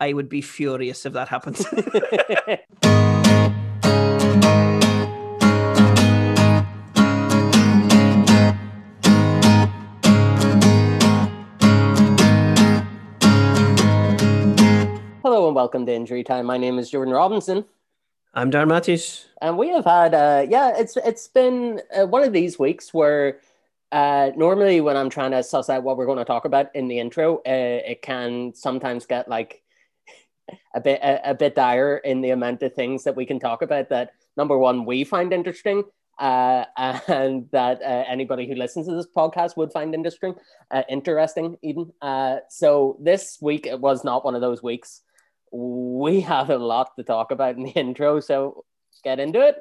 I would be furious if that happens. Hello and welcome to Injury Time. My name is Jordan Robinson, I'm Darren Matthews. and we have had uh, yeah, it's it's been uh, one of these weeks where uh, normally when I'm trying to suss out what we're going to talk about in the intro, uh, it can sometimes get like a bit a, a bit dire in the amount of things that we can talk about that number one we find interesting. Uh, and that uh, anybody who listens to this podcast would find interesting, uh, interesting even. Uh, so this week it was not one of those weeks. We have a lot to talk about in the intro, so let's get into it.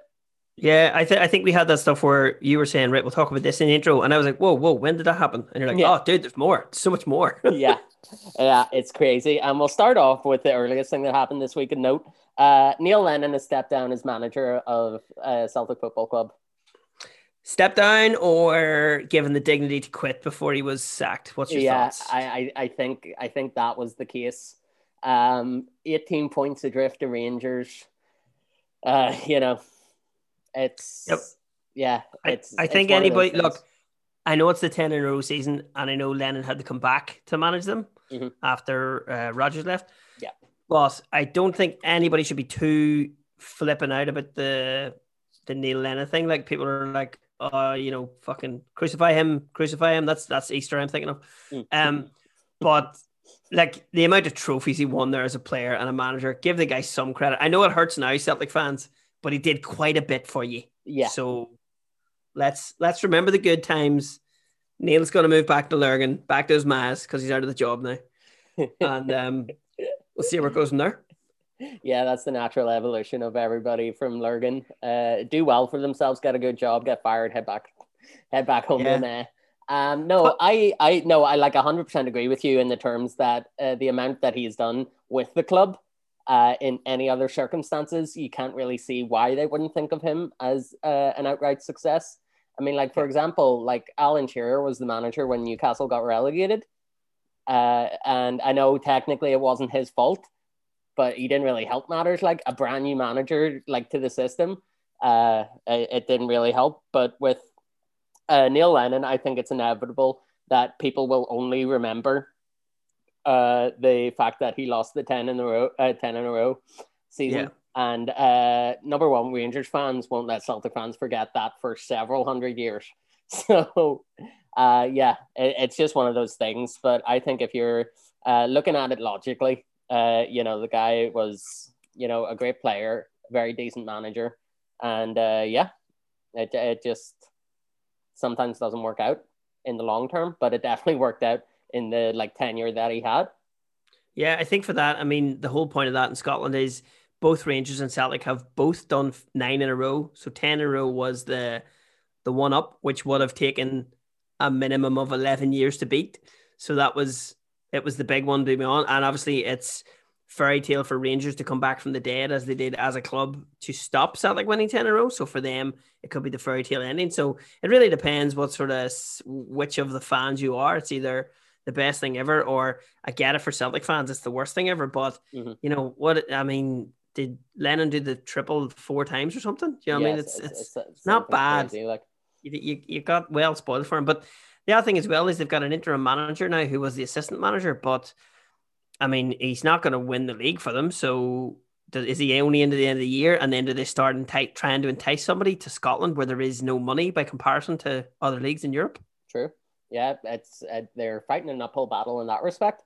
Yeah, I think I think we had that stuff where you were saying, right, we'll talk about this in the intro, and I was like, whoa, whoa, when did that happen? And you're like, Yeah. oh, dude, there's more, so much more. yeah, yeah, it's crazy. And we'll start off with the earliest thing that happened this week. A note: uh, Neil Lennon has stepped down as manager of uh, Celtic Football Club. Step down or given the dignity to quit before he was sacked. What's your yeah, thoughts? I, I, I think I think that was the case. Um, 18 points adrift to Rangers. Uh, you know, it's Yep. yeah, I- it's. I it's think one of those anybody- look, I know it's the 10 in a row season, and I know Lennon had to come back to manage them Mhm. after uh, Rodgers left. Yeah. But I don't think anybody should be too flipping out about the the Neil Lennon thing. Like people are like, oh, you know, fucking crucify him, crucify him. That's that's Easter I'm thinking of. Mm. Um, but like the amount of trophies he won there as a player and a manager, give the guy some credit. I know it hurts now, Celtic fans, but he did quite a bit for you. yeah, So let's let's remember the good times. Neil's going to move back to Lurgan, back to his mass because he's out of the job now, and um, we'll see where it goes from there. yeah, that's the natural evolution of everybody from Lurgan. Uh, do well for themselves, get a good job, get fired, head back, head back home Yeah. May. Um, no, I, I, no, I like hundred percent agree with you in the terms that uh, the amount that he's done with the club, uh, in any other circumstances, you can't really see why they wouldn't think of him as uh, an outright success. I mean, like for example, like Alan Shearer was the manager when Newcastle got relegated, uh, and I know technically it wasn't his fault, but he didn't really help matters. Like a brand new manager, like to the system, uh, it, it didn't really help. But with uh, Neil Lennon, I think it's inevitable that people will only remember uh, the fact that he lost the ten in a row, uh, ten in a row season. Yeah. And uh, number one, Rangers fans won't let Celtic fans forget that for several hundred years. So, uh, yeah, it, it's just one of those things. But I think if you're uh, looking at it logically, uh, you know, the guy was, you know, a great player, very decent manager, and uh, yeah, it it just sometimes doesn't work out in the long term, but it definitely worked out in the like tenure that he had. Yeah, I think for that, I mean, the whole point of that in Scotland is both Rangers and Celtic have both done nine in a row. So ten in a row was the the one up, which would have taken a minimum of eleven years to beat. So that was it was the big one to be on, and obviously it's fairy tale for Rangers to come back from the dead as they did as a club to stop Celtic winning ten in a row. So for them, it could be the fairy tale ending. So it really depends what sort of which of the fans you are. It's either the best thing ever, or I get it for Celtic fans, it's the worst thing ever. But Mhm. you know what? I mean, did Lennon do the triple four times or something? Do you know what I mean? Yes, It's it's, it's not bad. crazy, like you, you you got well spoiled for him. But the other thing as well is they've got an interim manager now who was the assistant manager, but I mean he's not going to win the league for them. So does, is he only into the end of the year and then do they start enti- trying to entice somebody to Scotland where there is no money by comparison to other leagues in Europe? True. Yeah, it's uh, they're fighting an uphill battle in that respect.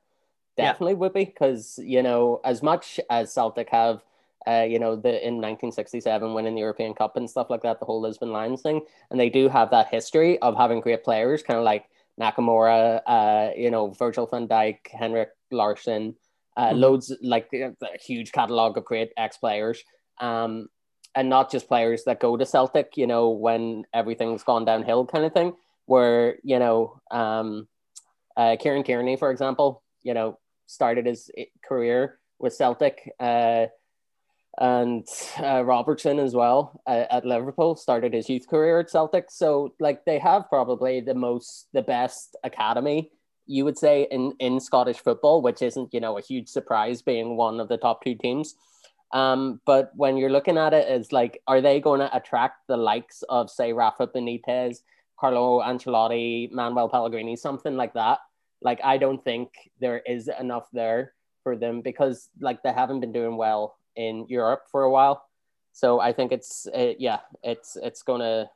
Yeah. Definitely would be because you know as much as Celtic have, uh, you know, the in 1967 winning the European Cup and stuff like that, the whole Lisbon Lions thing, and they do have that history of having great players, kind of like Nakamura, uh, you know, Virgil van Dijk, Henrik Larsson, uh, Mhm. loads like a huge catalog of great ex players. Um, and not just players that go to Celtic, you know, when everything's gone downhill kind of thing where you know um, uh, Kieran Tierney, for example, you know started his career with Celtic, uh, and uh, Robertson as well uh, at Liverpool started his youth career at Celtic. So like they have probably the most the best academy you would say in in Scottish football, which isn't you know a huge surprise being one of the top two teams. Um, but when you're looking at it, it's like, are they going to attract the likes of say Rafa Benitez, Carlo Ancelotti, Manuel Pellegrini, something like that? Like, I don't think there is enough there for them because like they haven't been doing well in Europe for a while. So I think it's uh, yeah, it's it's gonna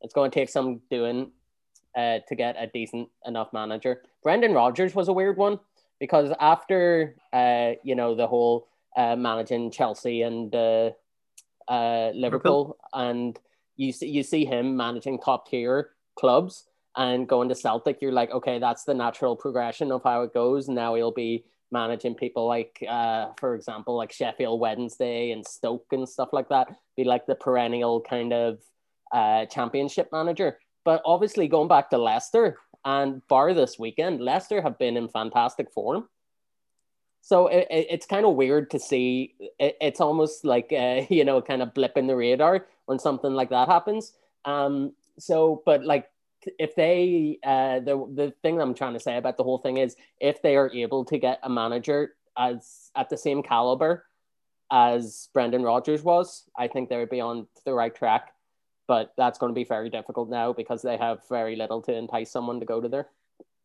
it's going to take some doing uh, to get a decent enough manager. Brendan Rodgers was a weird one because after uh, you know the whole uh, managing Chelsea and uh, uh, Liverpool, Liverpool, and you see you see him managing top tier clubs and going to Celtic, you're like, okay, that's the natural progression of how it goes. Now he'll be managing people like, uh, for example, like Sheffield Wednesday and Stoke and stuff like that. Be like the perennial kind of uh, championship manager. But obviously, going back to Leicester and bar this weekend, Leicester have been in fantastic form. So it, it, it's kind of weird to see. It, it's almost like uh, you know, kind of blip in the radar when something like that happens. Um. So, but like, if they, uh, the the thing I'm trying to say about the whole thing is, if they are able to get a manager as at the same caliber as Brendan Rodgers was, I think they would be on the right track. But that's going to be very difficult now because they have very little to entice someone to go to there.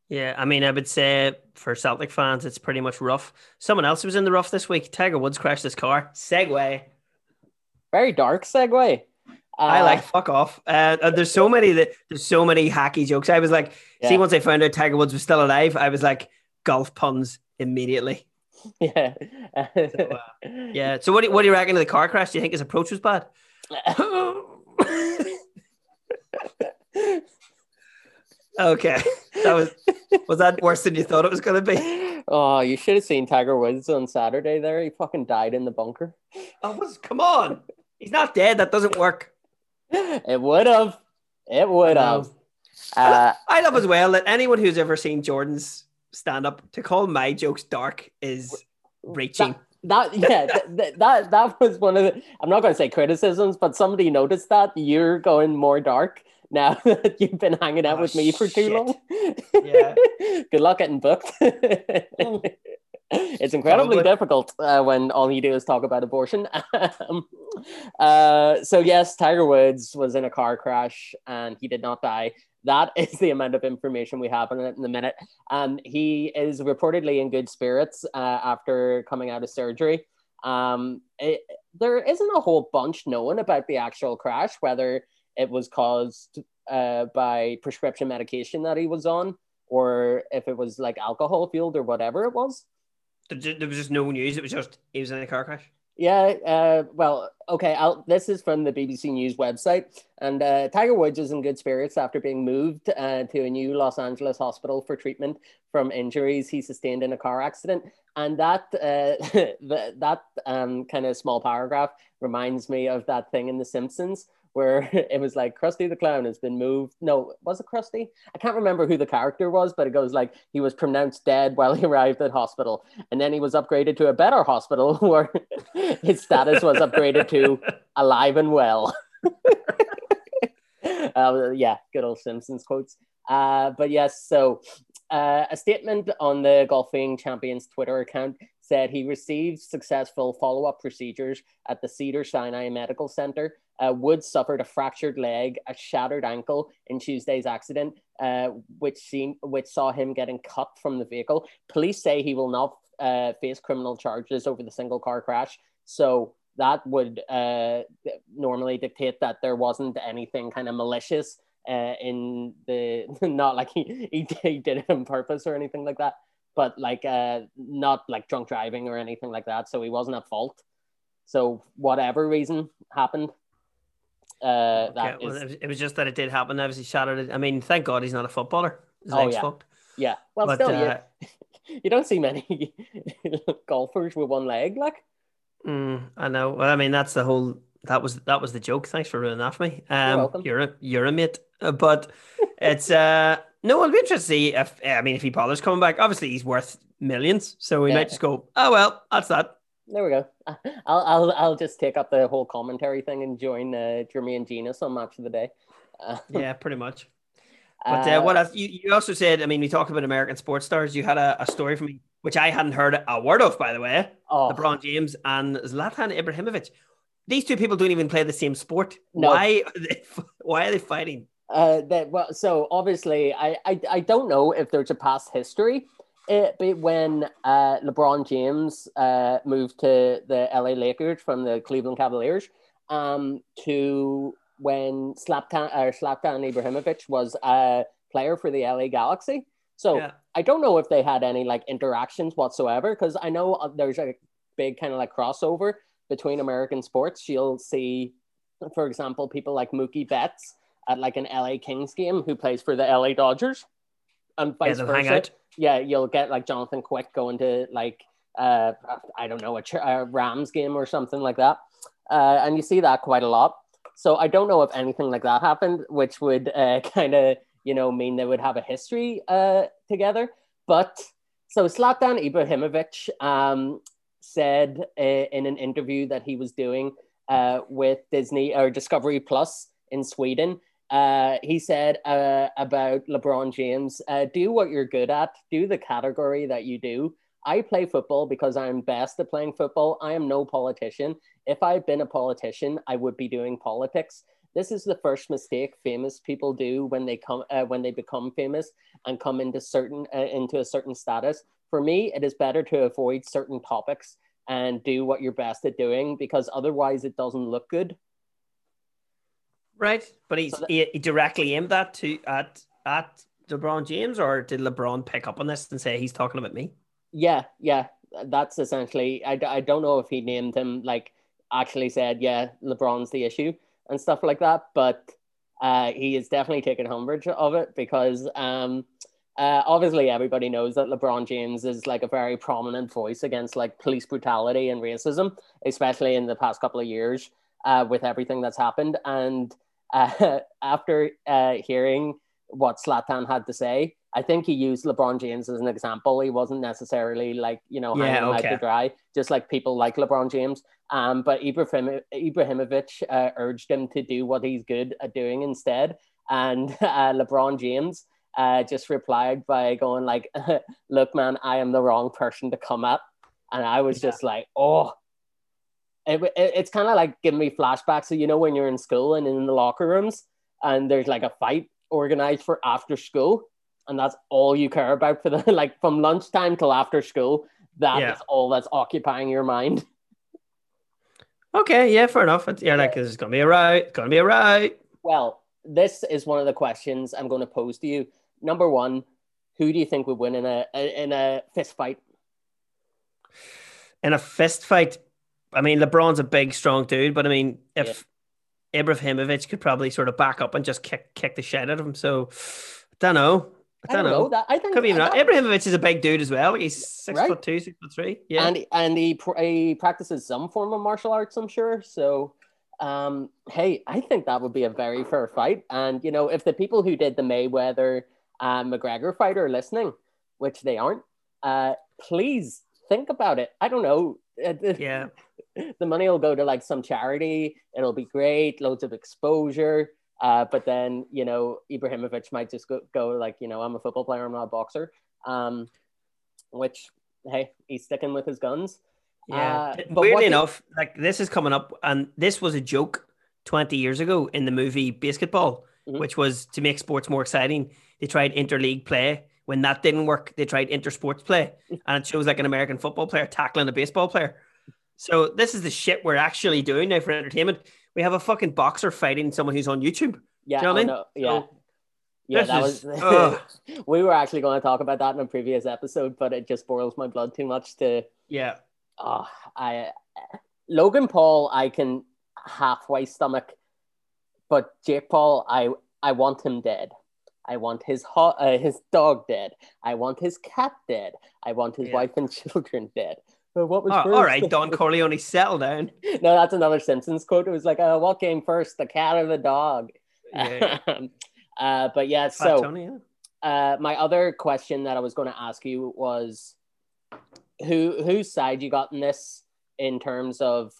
Yeah, I mean, I would say for Celtic fans, it's pretty much rough. Someone else was in the rough this week. Tiger Woods crashed his car. Segue. Very dark segue. Uh, I like fuck off. Uh, there's so many that there's so many hacky jokes. I was like, yeah. see, once I found out Tiger Woods was still alive, I was like, golf puns immediately. Yeah. so, uh, yeah. So what do, what do you reckon of the car crash? Do you think his approach was bad? Okay, that was was that worse than you thought it was going to be? Oh, you should have seen Tiger Woods on Saturday. There, he fucking died in the bunker. Oh, was come on, he's not dead. That doesn't work. It would have. It would have. Uh, I love as well that anyone who's ever seen Jordan's stand up to call my jokes dark is reaching. That, that yeah, that, that that was one of the. I'm not going to say criticisms, but somebody noticed that you're going more dark now that you've been hanging out oh, with me for too long. Yeah. Good luck getting booked. it's incredibly Probably. difficult uh, when all you do is talk about abortion. Um, uh, so yes, Tiger Woods was in a car crash and he did not die. That is the amount of information we have on it in the minute. Um, he is reportedly in good spirits uh, after coming out of surgery. Um, it, there isn't a whole bunch known about the actual crash, whether it was caused uh, by prescription medication that he was on, or if it was like alcohol fueled or whatever it was. There was just no news. It was just he was in a car crash. Yeah. Uh, well, okay. I'll, this is from the BBC News website, and uh, Tiger Woods is in good spirits after being moved uh, to a new Los Angeles hospital for treatment from injuries he sustained in a car accident. And that uh, the, that um, kind of small paragraph reminds me of that thing in The Simpsons where it was like Krusty the Clown has been moved. No, was it Krusty? I can't remember who the character was, but it goes like he was pronounced dead while he arrived at hospital, and then he was upgraded to a better hospital where his status was upgraded to alive and well. uh, yeah, good old Simpsons quotes. Uh, but yes, so uh, a statement on the Golfing Champions Twitter account said he received successful follow up procedures at the Cedars-Sinai Medical Center uh, Woods suffered a fractured leg, a shattered ankle in Tuesday's accident, uh, which, seemed, which saw him getting cut from the vehicle. Police say he will not uh, face criminal charges over the single car crash. So that would uh, normally dictate that there wasn't anything kind of malicious uh, in the, not like he, he, he did it on purpose or anything like that, but like uh, not like drunk driving or anything like that. So he wasn't at fault. So whatever reason happened, uh, that well, is... it was just that it did happen. Obviously, shattered it. I mean, thank God he's not a footballer. His oh, yeah. Fucked. Yeah. Well, but, still, uh, you, you don't see many golfers with one leg, like. Mm, I know. Well, I mean, that's the whole. That was that was the joke. Thanks for ruining that for me. Um, you're welcome. You're a you're a mate, uh, but it's uh no. It'll be interesting to see if I mean if he bothers coming back. Obviously, he's worth millions, so we yeah. might just go. Oh well, that's that. There we go. I'll I'll I'll just take up the whole commentary thing and join uh, Jermaine Jenas on Match of the Day. Uh, yeah, pretty much. But uh, what else? You, you also said, I mean, we talked about American sports stars. You had a, a story from me, which I hadn't heard a word of, by the way. Oh. LeBron James and Zlatan Ibrahimovic. These two people don't even play the same sport. No. Why? Are they, why are they fighting? Uh, that well, so obviously, I, I I don't know if there's a past history. It, but when uh, LeBron James uh, moved to the LA Lakers from the Cleveland Cavaliers, um, to when Slaptan or Slaptan Ibrahimovic was a player for the LA Galaxy. So Yeah. I don't know if they had any like interactions whatsoever because I know uh, there's a big kind of like crossover between American sports. You'll see, for example, people like Mookie Betts at like an LA Kings game who plays for the LA Dodgers, and Yeah, vice they'll versa. Yeah, you'll get like Jonathan Quick going to like uh I don't know a, a Rams game or something like that, uh, and you see that quite a lot. So I don't know if anything like that happened, which would uh, kind of you know mean they would have a history uh, together. But so Zlatan Ibrahimovic um, said uh, in an interview that he was doing uh, with Disney or Discovery Plus in Sweden. Uh, he said uh, about LeBron James, uh, do what you're good at, do the category that you do. I play football because I'm best at playing football. I am no politician. If I'd been a politician, I would be doing politics. This is the first mistake famous people do when they come uh, when they become famous and come into certain uh, into a certain status. For me, it is better to avoid certain topics and do what you're best at doing because otherwise it doesn't look good. Right, but he's So that- he, he directly aimed that to at at LeBron James, or did LeBron pick up on this and say he's talking about me? Yeah, yeah, that's essentially. I, I don't know if he named him like actually said, yeah, LeBron's the issue and stuff like that, but uh, he is definitely taking umbrage of it because um, uh, obviously everybody knows that LeBron James is like a very prominent voice against like police brutality and racism, especially in the past couple of years uh, with everything that's happened. And uh, after uh, hearing what Zlatan had to say, I think he used LeBron James as an example. He wasn't necessarily like, you know, hanging Yeah, him out okay. to dry, just like people like LeBron James. Um, but Ibrahim, Ibrahimovic uh, urged him to do what he's good at doing instead. And uh, LeBron James uh, just replied by going like, look, man, I am the wrong person to come at. And I was just like, oh, it, it- it's kind of like giving me flashbacks. So, you know, when you're in school and in the locker rooms and there's like a fight organized for after school, and that's all you care about for the like from lunchtime till after school. That is Yeah. all that's occupying your mind. Okay, yeah, fair enough. It's, yeah, like this is gonna be a row. It's gonna be a row. Well, this is one of the questions I'm going to pose to you. Number one, who do you think would win in a in a fist fight? In a fist fight, I mean, LeBron's a big, strong dude, but I mean, if Ibrahimovic could probably sort of back up and just kick kick the shit out of him, so I don't know. I don't, know. That I think Could be even that- Ibrahimovic is a big dude as well. He's six Right. foot two, six foot three. Yeah, and and he, pr- he practices some form of martial arts, I'm sure. So, um, hey, I think that would be a very fair fight. And you know, if the people who did the Mayweather uh, McGregor fight are listening, which they aren't, uh, please think about it. I don't know. Uh, yeah. the money will go to like some charity. It'll be great, loads of exposure. Uh, but then you know Ibrahimovic might just go, go like you know I'm a football player, I'm not a boxer. Um, which hey, he's sticking with his guns. Yeah. Uh, but Weirdly enough, like this is coming up, and this was a joke 20 years ago in the movie BASEketball, Mhm. which was to make sports more exciting. They tried interleague play. When that didn't work, they tried intersports play, and it shows like an American football player tackling a baseball player. So this is the shit we're actually doing now for entertainment. We have a fucking boxer fighting someone who's on YouTube. Yeah, you know I oh, mean? yeah, So, yeah. That is- was. we were actually going to talk about that in a previous episode, but it just boils my blood too much to. Yeah. Oh, I Logan Paul, I can halfway stomach, but Jake Paul, I I want him dead. I want his ho- uh, his dog dead. I want his cat dead. I want his Yeah. wife and children dead. But what was Oh, all right, Don Corleone, settle down. no, that's another Simpsons quote. It was like, uh, "What came first, the cat or the dog?" Yeah. uh, but yeah, so uh, my other question that I was going to ask you was who whose side you got in this in terms of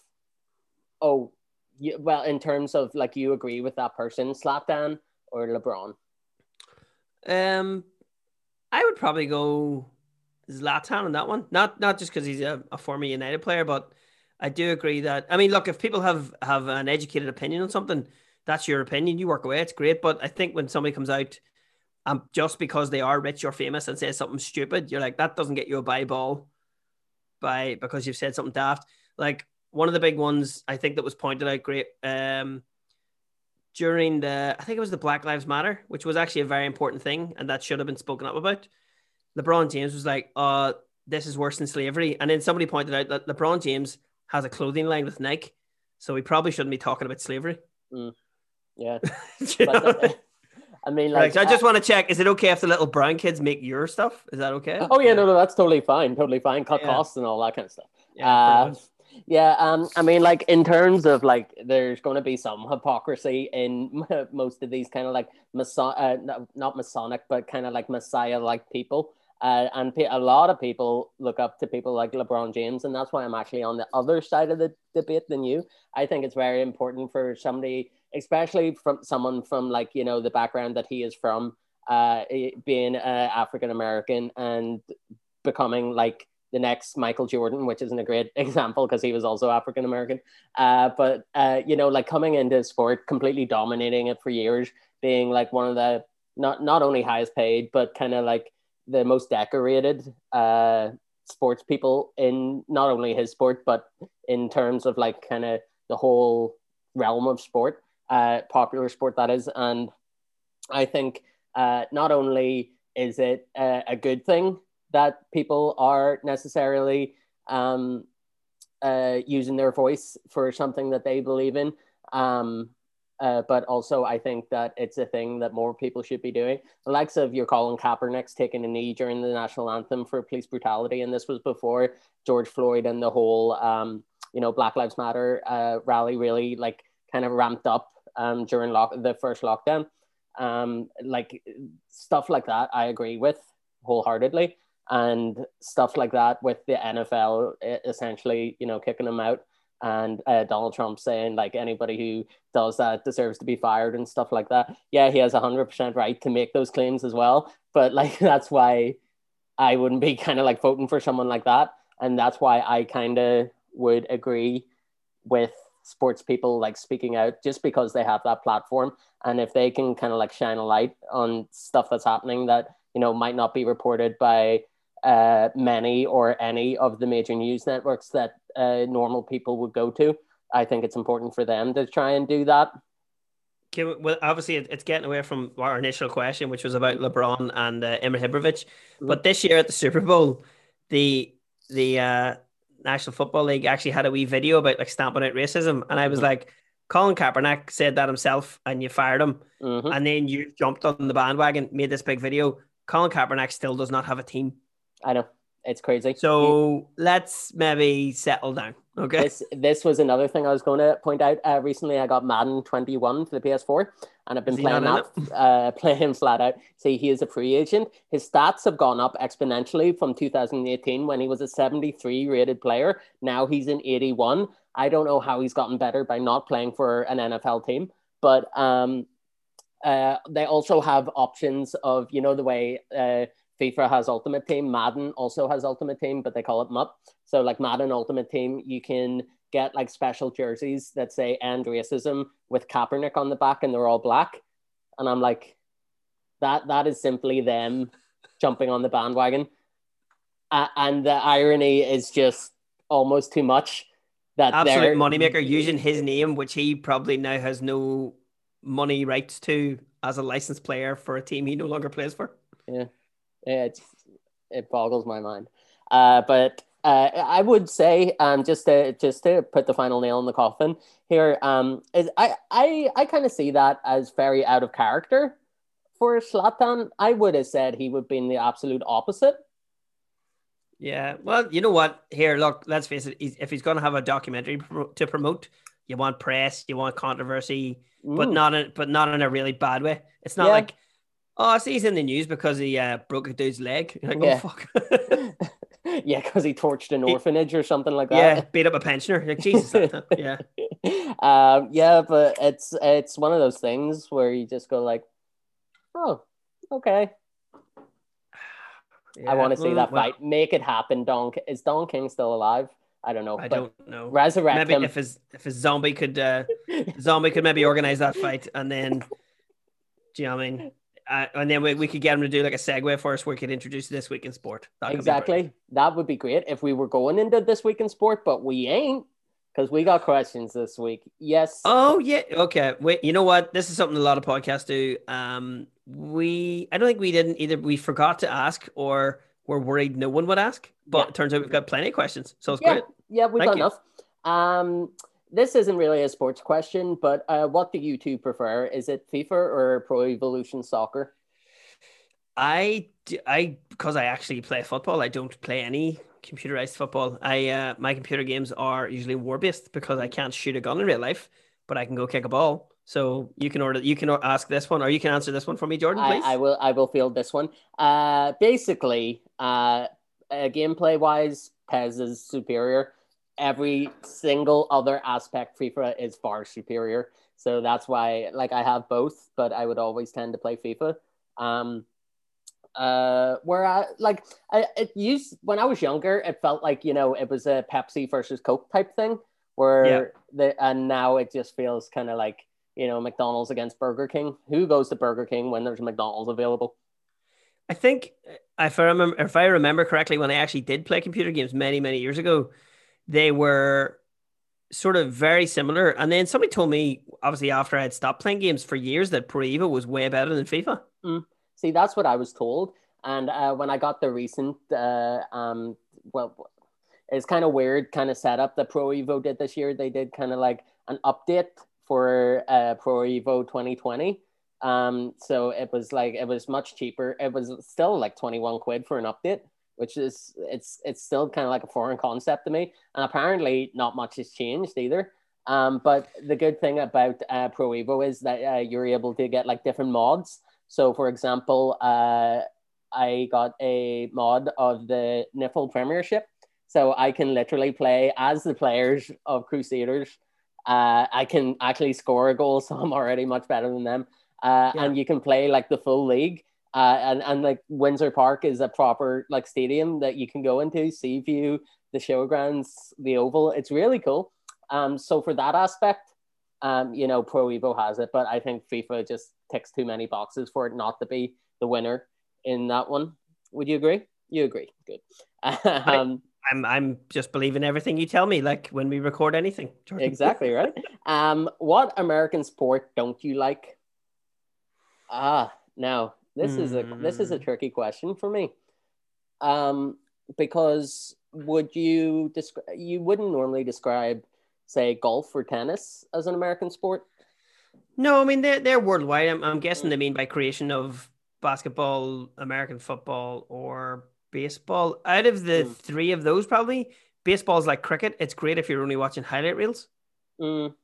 oh you, well in terms of like you agree with that person Slapdan or LeBron Um, I would probably go Zlatan on that one. Not not just because he's a, a former United player, but I do agree that I mean, look, if people have have an educated opinion on something, that's your opinion. You work away, it's great. But I think when somebody comes out, um, just because they are rich or famous and says something stupid, you're like that doesn't get you a buy ball, by because you've said something daft. Like one of the big ones I think that was pointed out great um during the I think it was the Black Lives Matter, which was actually a very important thing and that should have been spoken up about. LeBron James was like, "Uh, this is worse than slavery," and then somebody pointed out that LeBron James has a clothing line with Nike, so we probably shouldn't be talking about slavery. Mm. Yeah, but, I mean, like, right, I just want to check: is it okay if the little brown kids make your stuff? Is that okay? Oh yeah, no, no, that's totally fine, totally fine. Cut yeah. costs and all that kind of stuff. Yeah, uh, yeah. Um, I mean, like in terms of like, there's going to be some hypocrisy in most of these kind of like mason, uh, not Masonic, but kind of like Messiah-like people. Uh, and a lot of people look up to people like LeBron James, and that's why I'm actually on the other side of the debate than you. I think it's very important for somebody, especially from someone from like you know the background that he is from, uh, being uh, African American and becoming like the next Michael Jordan, which isn't a great example because he was also African American. Uh, but uh, you know, like coming into sport, completely dominating it for years, being like one of the not not only highest paid, but kind of like the most decorated uh, sports people in not only his sport but in terms of like kind of the whole realm of sport, uh, popular sport that is. And I think uh, not only is it a, a, good thing that people are necessarily um, uh, using their voice for something that they believe in. Um, uh, but also, I think that it's a thing that more people should be doing. The likes of your Colin Kaepernick's taking a knee during the national anthem for police brutality, and this was before George Floyd and the whole, um, you know, Black Lives Matter uh, rally really like kind of ramped up um, during lock- the first lockdown. Um, like stuff like that, I agree with wholeheartedly, and stuff like that with the NFL essentially, you know, kicking them out and uh, Donald Trump saying like anybody who does that deserves to be fired and stuff like that. Yeah, he has a hundred percent right to make those claims as well. But like that's why I wouldn't be kind of like voting for someone like that, and that's why I kind of would agree with sports people like speaking out just because they have that platform and if they can kind of like shine a light on stuff that's happening that you know might not be reported by uh, many or any of the major news networks that uh, normal people would go to. I think it's important for them to try and do that. Okay, well, obviously, it's getting away from our initial question, which was about LeBron and uh, Ibrahimovic. Mm-hmm. But this year at the Super Bowl, the the uh, National Football League actually had a wee video about like stamping out racism, and I was mm-hmm. like, Colin Kaepernick said that himself, and you fired him, mm-hmm. and then you jumped on the bandwagon, made this big video. Colin Kaepernick still does not have a team. I know it's crazy. So let's maybe settle down. Okay. This this was another thing I was going to point out. Uh, recently, I got Madden 21 for the PS4, and I've been playing that, uh, playing flat out. See, he is a free agent. His stats have gone up exponentially from 2018 when he was a 73 rated player. Now he's an 81. I don't know how he's gotten better by not playing for an NFL team, but um, uh, they also have options of you know the way uh FIFA has Ultimate Team. Madden also has Ultimate Team, but they call it MUT. So like Madden Ultimate Team, you can get like special jerseys that say end racism with Kaepernick on the back and they're all black. And I'm like, that that is simply them jumping on the bandwagon. Uh, and the irony is just almost too much. That absolute moneymaker using his name, which he probably now has no money rights to as a licensed player for a team he no longer plays for. Yeah it's it boggles my mind. Uh, but uh, I would say, um, just to just to put the final nail in the coffin here, um, is I I I kind of see that as very out of character for Zlatan. I would have said he would be in the absolute opposite. Yeah, well, you know what? Here, look, let's face it. If he's going to have a documentary to promote, you want press, you want controversy, mm. but not in, but not in a really bad way. It's not yeah. like Oh, I see he's in the news because he uh, broke a dude's leg. Like, oh, yeah. Oh, fuck. yeah, because he torched an orphanage or something like that. Yeah, beat up a pensioner. Like Jesus. yeah. Um, yeah, but it's it's one of those things where you just go like, oh, Okay. Yeah, I want to see that well, fight. Make it happen, Don. Is Don King still alive? I don't know. I don't know. Resurrect Maybe him. if his if his zombie could uh zombie could maybe organize that fight and then do you know what I mean? Uh, and then we, we could get him to do like a segue for us where we could introduce this week in sport. That exactly. That would be great if we were going into this week in sport, but we ain't because we got questions this week. Yes. Oh yeah, okay. Wait, you know what? This is something a lot of podcasts do. Um, we I don't think we didn't either. We forgot to ask, or we're worried no one would ask. But Yeah. it turns out we've got plenty of questions, so it's yeah, great. yeah, we've Thank got you. enough. Um, this isn't really a sports question, but uh, what do you two prefer? Is it FIFA or Pro Evolution Soccer? I, I, because I actually play football. I don't play any computerized football. I uh, my computer games are usually war based because I can't shoot a gun in real life, but I can go kick a ball. So you can order, you can ask this one, or you can answer this one for me, Jordan, please. I, I will. I will field this one. Uh, basically, uh, uh, gameplay wise, PES is superior. Every single other aspect, FIFA is far superior. So that's why, like, I have both, but I would always tend to play FIFA. Um, uh, where I like, I it used when I was younger, it felt like you know it was a Pepsi versus Coke type thing. Where Yeah. the and now it just feels kind of like you know McDonald's against Burger King. Who goes to Burger King when there's McDonald's available? I think if I remember if I remember correctly, when I actually did play computer games many many years ago, they were sort of very similar. And then somebody told me, obviously after I had stopped playing games for years, that Pro Evo was way better than FIFA. See, that's what I was told. And uh, when I got the recent, uh, um, well, it's kind of weird kind of setup that Pro Evo did this year. They did kind of like an update for uh, Pro Evo 2020. Um, so it was like it was much cheaper. It was still like 21 quid for an update, which is it's it's still kind of like a foreign concept to me. And apparently, not much has changed either. Um, but the good thing about uh, Pro Evo is that uh, you're able to get like different mods. So, for example, uh, I got a mod of the NIFL Premiership. So I can literally play as the players of Crusaders. Uh, I can actually score a goal, so I'm already much better than them. Uh, Yeah. And you can play like the full league. Uh, and, and like Windsor Park is a proper like stadium that you can go into, Sea View, the showgrounds, the Oval. It's really cool. Um, so for that aspect, um, you know, Pro Evo has it, but I think FIFA just ticks too many boxes for it not to be the winner in that one. Would you agree? You agree. Good. um, I'm I'm just believing everything you tell me, like when we record anything. Jordan. exactly right. Um, what American sport don't you like? Ah, now this is a this is a Hmm. tricky question for me. Um, because would you describe you wouldn't normally describe, say, golf or tennis as an American sport? No, I mean they're they're worldwide. I'm, I'm guessing they mean by creation of basketball, American football, or baseball. Out of the Mm. three of those, probably baseball's like cricket. It's great if you're only watching highlight reels. Mm,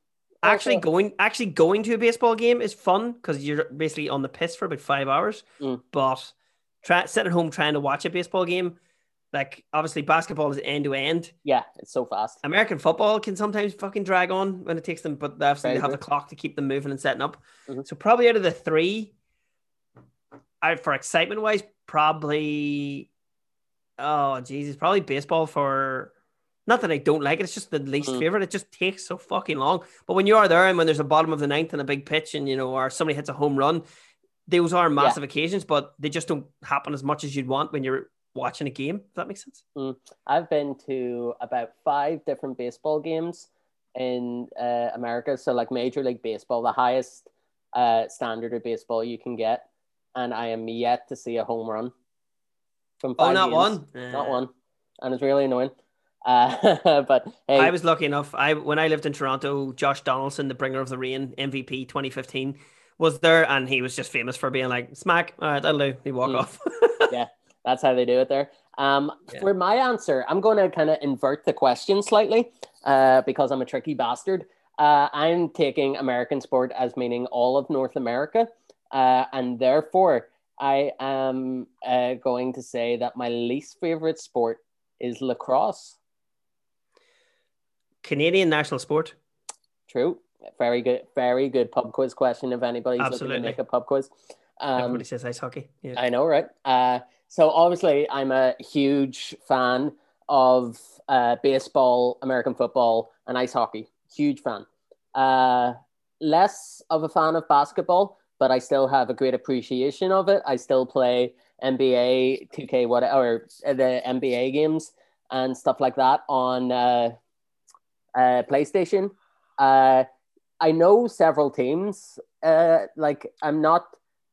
Actually, going actually going to a baseball game is fun because you're basically on the piss for about five hours. Mm. But try sitting at home trying to watch a baseball game, like obviously basketball is end to end. yeah, it's so fast. American football can sometimes fucking drag on when it takes them, but they obviously they have the clock to keep them moving and setting up. Mhm. So probably out of the three, out for excitement wise, probably oh Jesus, probably baseball for not that I don't like it, it's just the least Mhm. favorite. It just takes so fucking long. But when you are there and when there's a bottom of the ninth and a big pitch and you know, or somebody hits a home run, those are massive occasions, but they just don't happen as much as you'd want when you're watching a game. If that makes sense. I've been to about five different baseball games in uh, America. So, like Major League Baseball, the highest uh, standard of baseball you can get. And I am yet to see a home run from Oh, five not games. one. Not Uh, one. And it's really annoying. Uh, but hey, I was lucky enough. I when I lived in Toronto, Josh Donaldson, the bringer of the rain, MVP 2015, was there, and he was just famous for being like, "Smack, all right, that'll do." He walk Mm. off. Yeah, that's how they do it there. Um, Yeah. For my answer, I'm going to kind of invert the question slightly uh, because I'm a tricky bastard. Uh, I'm taking American sport as meaning all of North America. Uh, and therefore, I am uh, going to say that my least favorite sport is lacrosse. Canadian national sport. True. Very good. Very good pub quiz question if anybody's looking to make a pub quiz. Um, Everybody says ice hockey. Yeah. I know, right? Uh, so obviously, I'm a huge fan of uh, baseball, American football, and ice hockey. Huge fan. Uh, less of a fan of basketball, but I still have a great appreciation of it. I still play NBA, 2K, whatever, the NBA games and stuff like that on uh, uh, PlayStation. Uh, I know several teams. Uh, like I'm not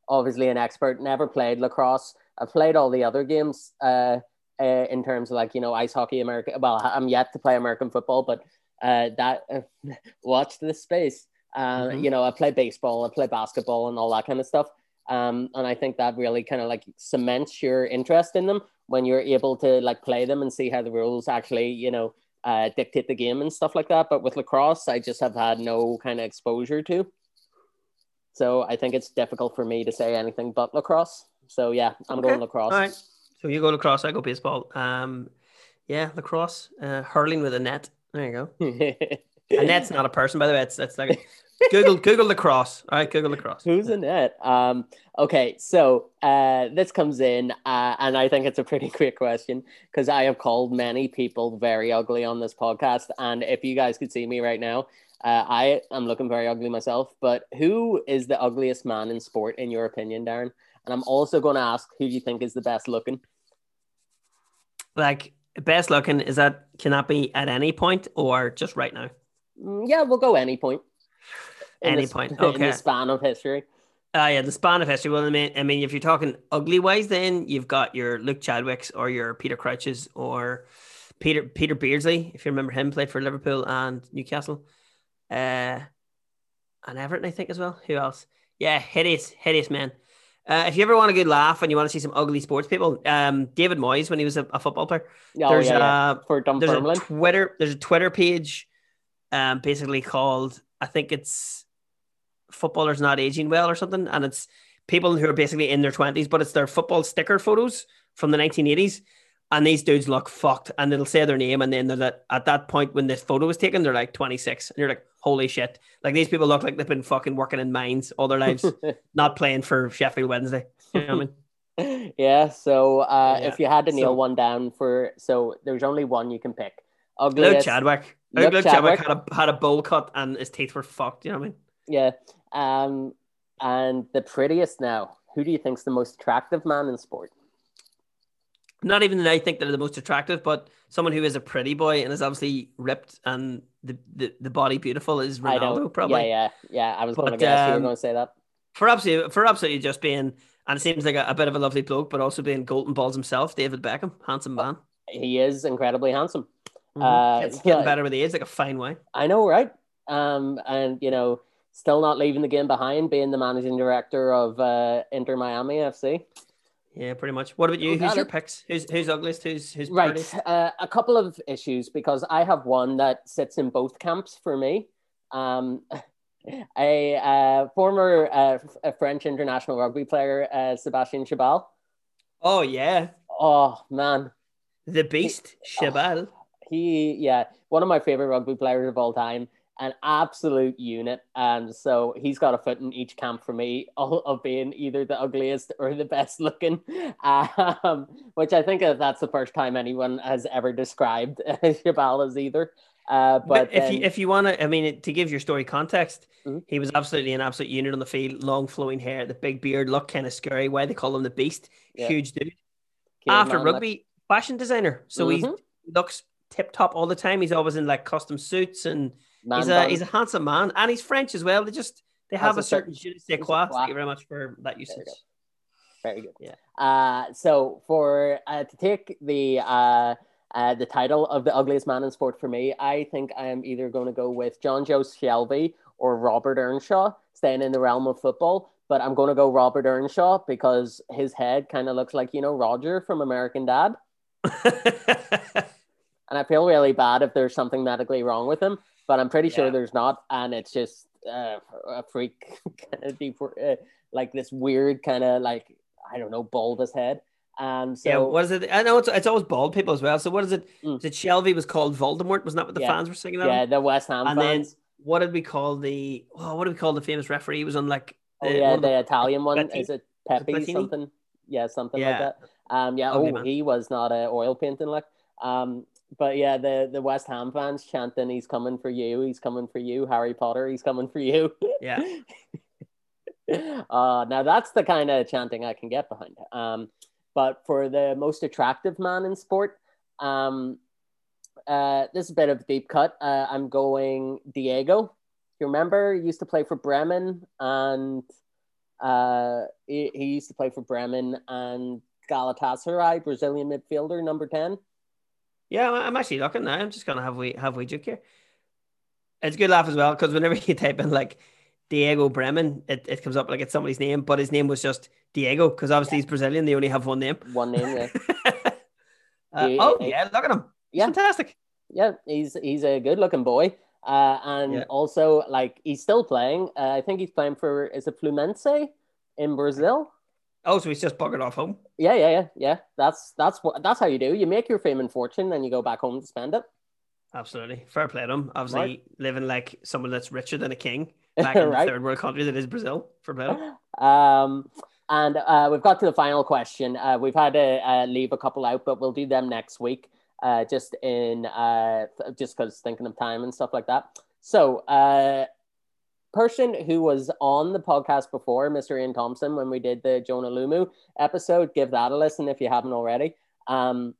obviously an expert. Never played lacrosse. I've played all the other games. Uh, uh, in terms of like you know ice hockey, American. Well, I'm yet to play American football, but uh, that uh, watch this space. Uh, mm-hmm. You know, I play baseball, I play basketball, and all that kind of stuff. Um, and I think that really kind of like cements your interest in them when you're able to like play them and see how the rules actually, you know, uh, dictate the game and stuff like that. But with lacrosse, I just have had no kind of exposure to. So I think it's difficult for me to say anything but lacrosse. So yeah, I'm okay. going lacrosse. All right. So you go lacrosse, I go baseball. Um, yeah, lacrosse, uh, hurling with a net. There you go. a net's not a person, by the way. It's that's like Google Google lacrosse. All right, Google lacrosse. Who's a net? Um, okay, so uh, this comes in, uh, and I think it's a pretty quick question because I have called many people very ugly on this podcast, and if you guys could see me right now, uh, I am looking very ugly myself. But who is the ugliest man in sport, in your opinion, Darren? And I'm also going to ask who do you think is the best looking? Like best looking is that can that be at any point or just right now? Mm, yeah, we'll go any point. In any point. Okay. In the span of history. Uh, yeah, the span of history. Well, I mean, I mean, if you're talking ugly wise, then you've got your Luke Chadwicks or your Peter Crouches or Peter Peter Beardsley, if you remember him, played for Liverpool and Newcastle, uh, and Everton, I think as well. Who else? Yeah, hideous, hideous man. Uh, if you ever want a good laugh and you want to see some ugly sports people, um, David Moyes when he was a, a football player. Oh, there's yeah, yeah. Uh, for Dunfermline. There's a Twitter. There's a Twitter page, um, basically called I think it's footballers not aging well or something, and it's people who are basically in their twenties, but it's their football sticker photos from the 1980s, and these dudes look fucked, and it'll say their name, and then they're at that point when this photo was taken, they're like 26, and you're like, holy shit, like these people look like they've been fucking working in mines all their lives, not playing for Sheffield Wednesday. You know what I mean? yeah. So uh, yeah. if you had to nail so, one down for, so there's only one you can pick. Ugliest, Luke Chadwick. Luke, Luke Chadwick, Chadwick had a had a bowl cut and his teeth were fucked. You know what I mean? Yeah. Um, and the prettiest now. Who do you think's the most attractive man in sport? not even that I think they're the most attractive, but someone who is a pretty boy and is obviously ripped and the, the, the body beautiful is Ronaldo, probably. Yeah, yeah, yeah. I was going to guess um, you were going to say that. For absolutely, for absolutely just being, and it seems like a, a, bit of a lovely bloke, but also being golden balls himself, David Beckham, handsome man. He is incredibly handsome. Mm-hmm. Uh, Gets getting better with age, like a fine wine. I know, right? Um, and you know, still not leaving the game behind, being the managing director of uh, Inter Miami FC. Yeah, pretty much. What about you? Who's your picks? Who's who's ugliest? Who's who's right? Uh, a couple of issues because I have one that sits in both camps for me. Um, a uh, former uh, a French international rugby player, uh, Sebastien Chabal. Oh yeah. Oh man. The beast, Chabal. Oh, he yeah, one of my favorite rugby players of all time an absolute unit. And so he's got a foot in each camp for me of being either the ugliest or the best looking, um, which I think that's the first time anyone has ever described Chabal as either. Uh, but, but, if then... you if you want to, I mean, to give your story context, mm-hmm. he was absolutely an absolute unit on the field. Long flowing hair, the big beard, look kind of scary. Why they call him the Beast? Yeah. Huge dude. After rugby, fashion designer, so mm-hmm. he looks tip top all the time. He's always in like custom suits and Man he's a he's a handsome man, and he's French as well. They just they have a, a, certain je ne sais quoi. Thank you very much for that usage. Very good. Yeah. Uh, so for uh, to take the uh, uh, the title of the ugliest man in sport for me, I think I am either going to go with Jonjo Shelvey or Robert Earnshaw, staying in the realm of football. But I'm going to go Robert Earnshaw because his head kind of looks like you know Roger from American Dad. and I feel really bad if there's something medically wrong with him but I'm pretty sure there's not, and it's just uh, a freak kind of deep, uh, like this weird kind of like I don't know bulbous head. Um, so yeah, what is it? I know it's it's always bald people as well. So what is it? Mm. Is it Shelvey was called Voldemort? Wasn't that what the yeah. fans were singing? Yeah, the West Ham and fans. Then what did we call the? Oh, what did we call the famous referee? He was on like oh yeah, the, the, Italian one. Is it Pepe Platini? something. Yeah, something Yeah. like that. Um, yeah. Oh, man. he was not a oil painting like. Um, but yeah, the the West Ham fans chanting, "He's coming for you! He's coming for you! Harry Potter! He's coming for you!" Yeah. uh, now that's the kind of chanting I can get behind. Um, but for the most attractive man in sport, um, uh, this is a bit of a deep cut. Uh, I'm going Diego. You remember he used to play for Bremen and uh, he, he used to play for Bremen and Galatasaray, Brazilian midfielder, number 10. Yeah, I'm- actually looking now. I'm just gonna have we have we joke here. It's a good laugh as well because whenever you type in like Diego Bremen, it, it comes up like it's somebody's name, but his name was just Diego because obviously he's Brazilian. They only have one name. One name, yeah. Uh, Yeah, oh yeah. yeah, look at him. He's fantastic. yeah, he's he's a good looking boy. Uh, and Yeah. also like he's still playing. Uh, I think he's playing for is it Fluminense in Brazil? Oh, so he's just buggered off home. Yeah, yeah, yeah, yeah. That's that's what that's how you do. You make your fame and fortune, then you go back home to spend it. Absolutely, fair play to him. Obviously, living like someone that's richer than a king back in Right. the third world country that is Brazil. For play him. Um, and uh, we've got to the final question. Uh, we've had to uh, leave a couple out, but we'll do them next week. Uh, just in uh, just because thinking of time and stuff like that. So, uh, person who was on the podcast before, Mr. Ian Thompson, when we did the Jonah Lomu episode, give that a listen if you haven't already. Um,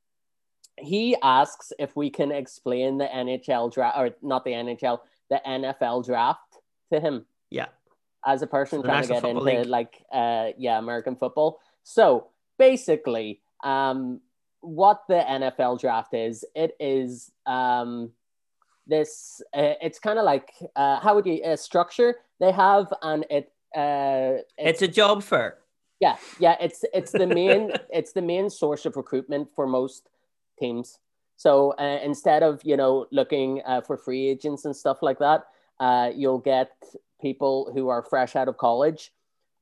he asks if we can explain the NHL draft, or not the NHL, the NFL draft to him Yeah, as a person The trying to get into League. like uh yeah American football. So basically, um, what the NFL draft is, it is um this uh, it's kind of like uh, how would you uh, structure? They have and it uh it's a job fair. yeah yeah it's it's the main it's the main source of recruitment for most teams. So uh, instead of you know looking uh, for free agents and stuff like that uh, you'll get people who are fresh out of college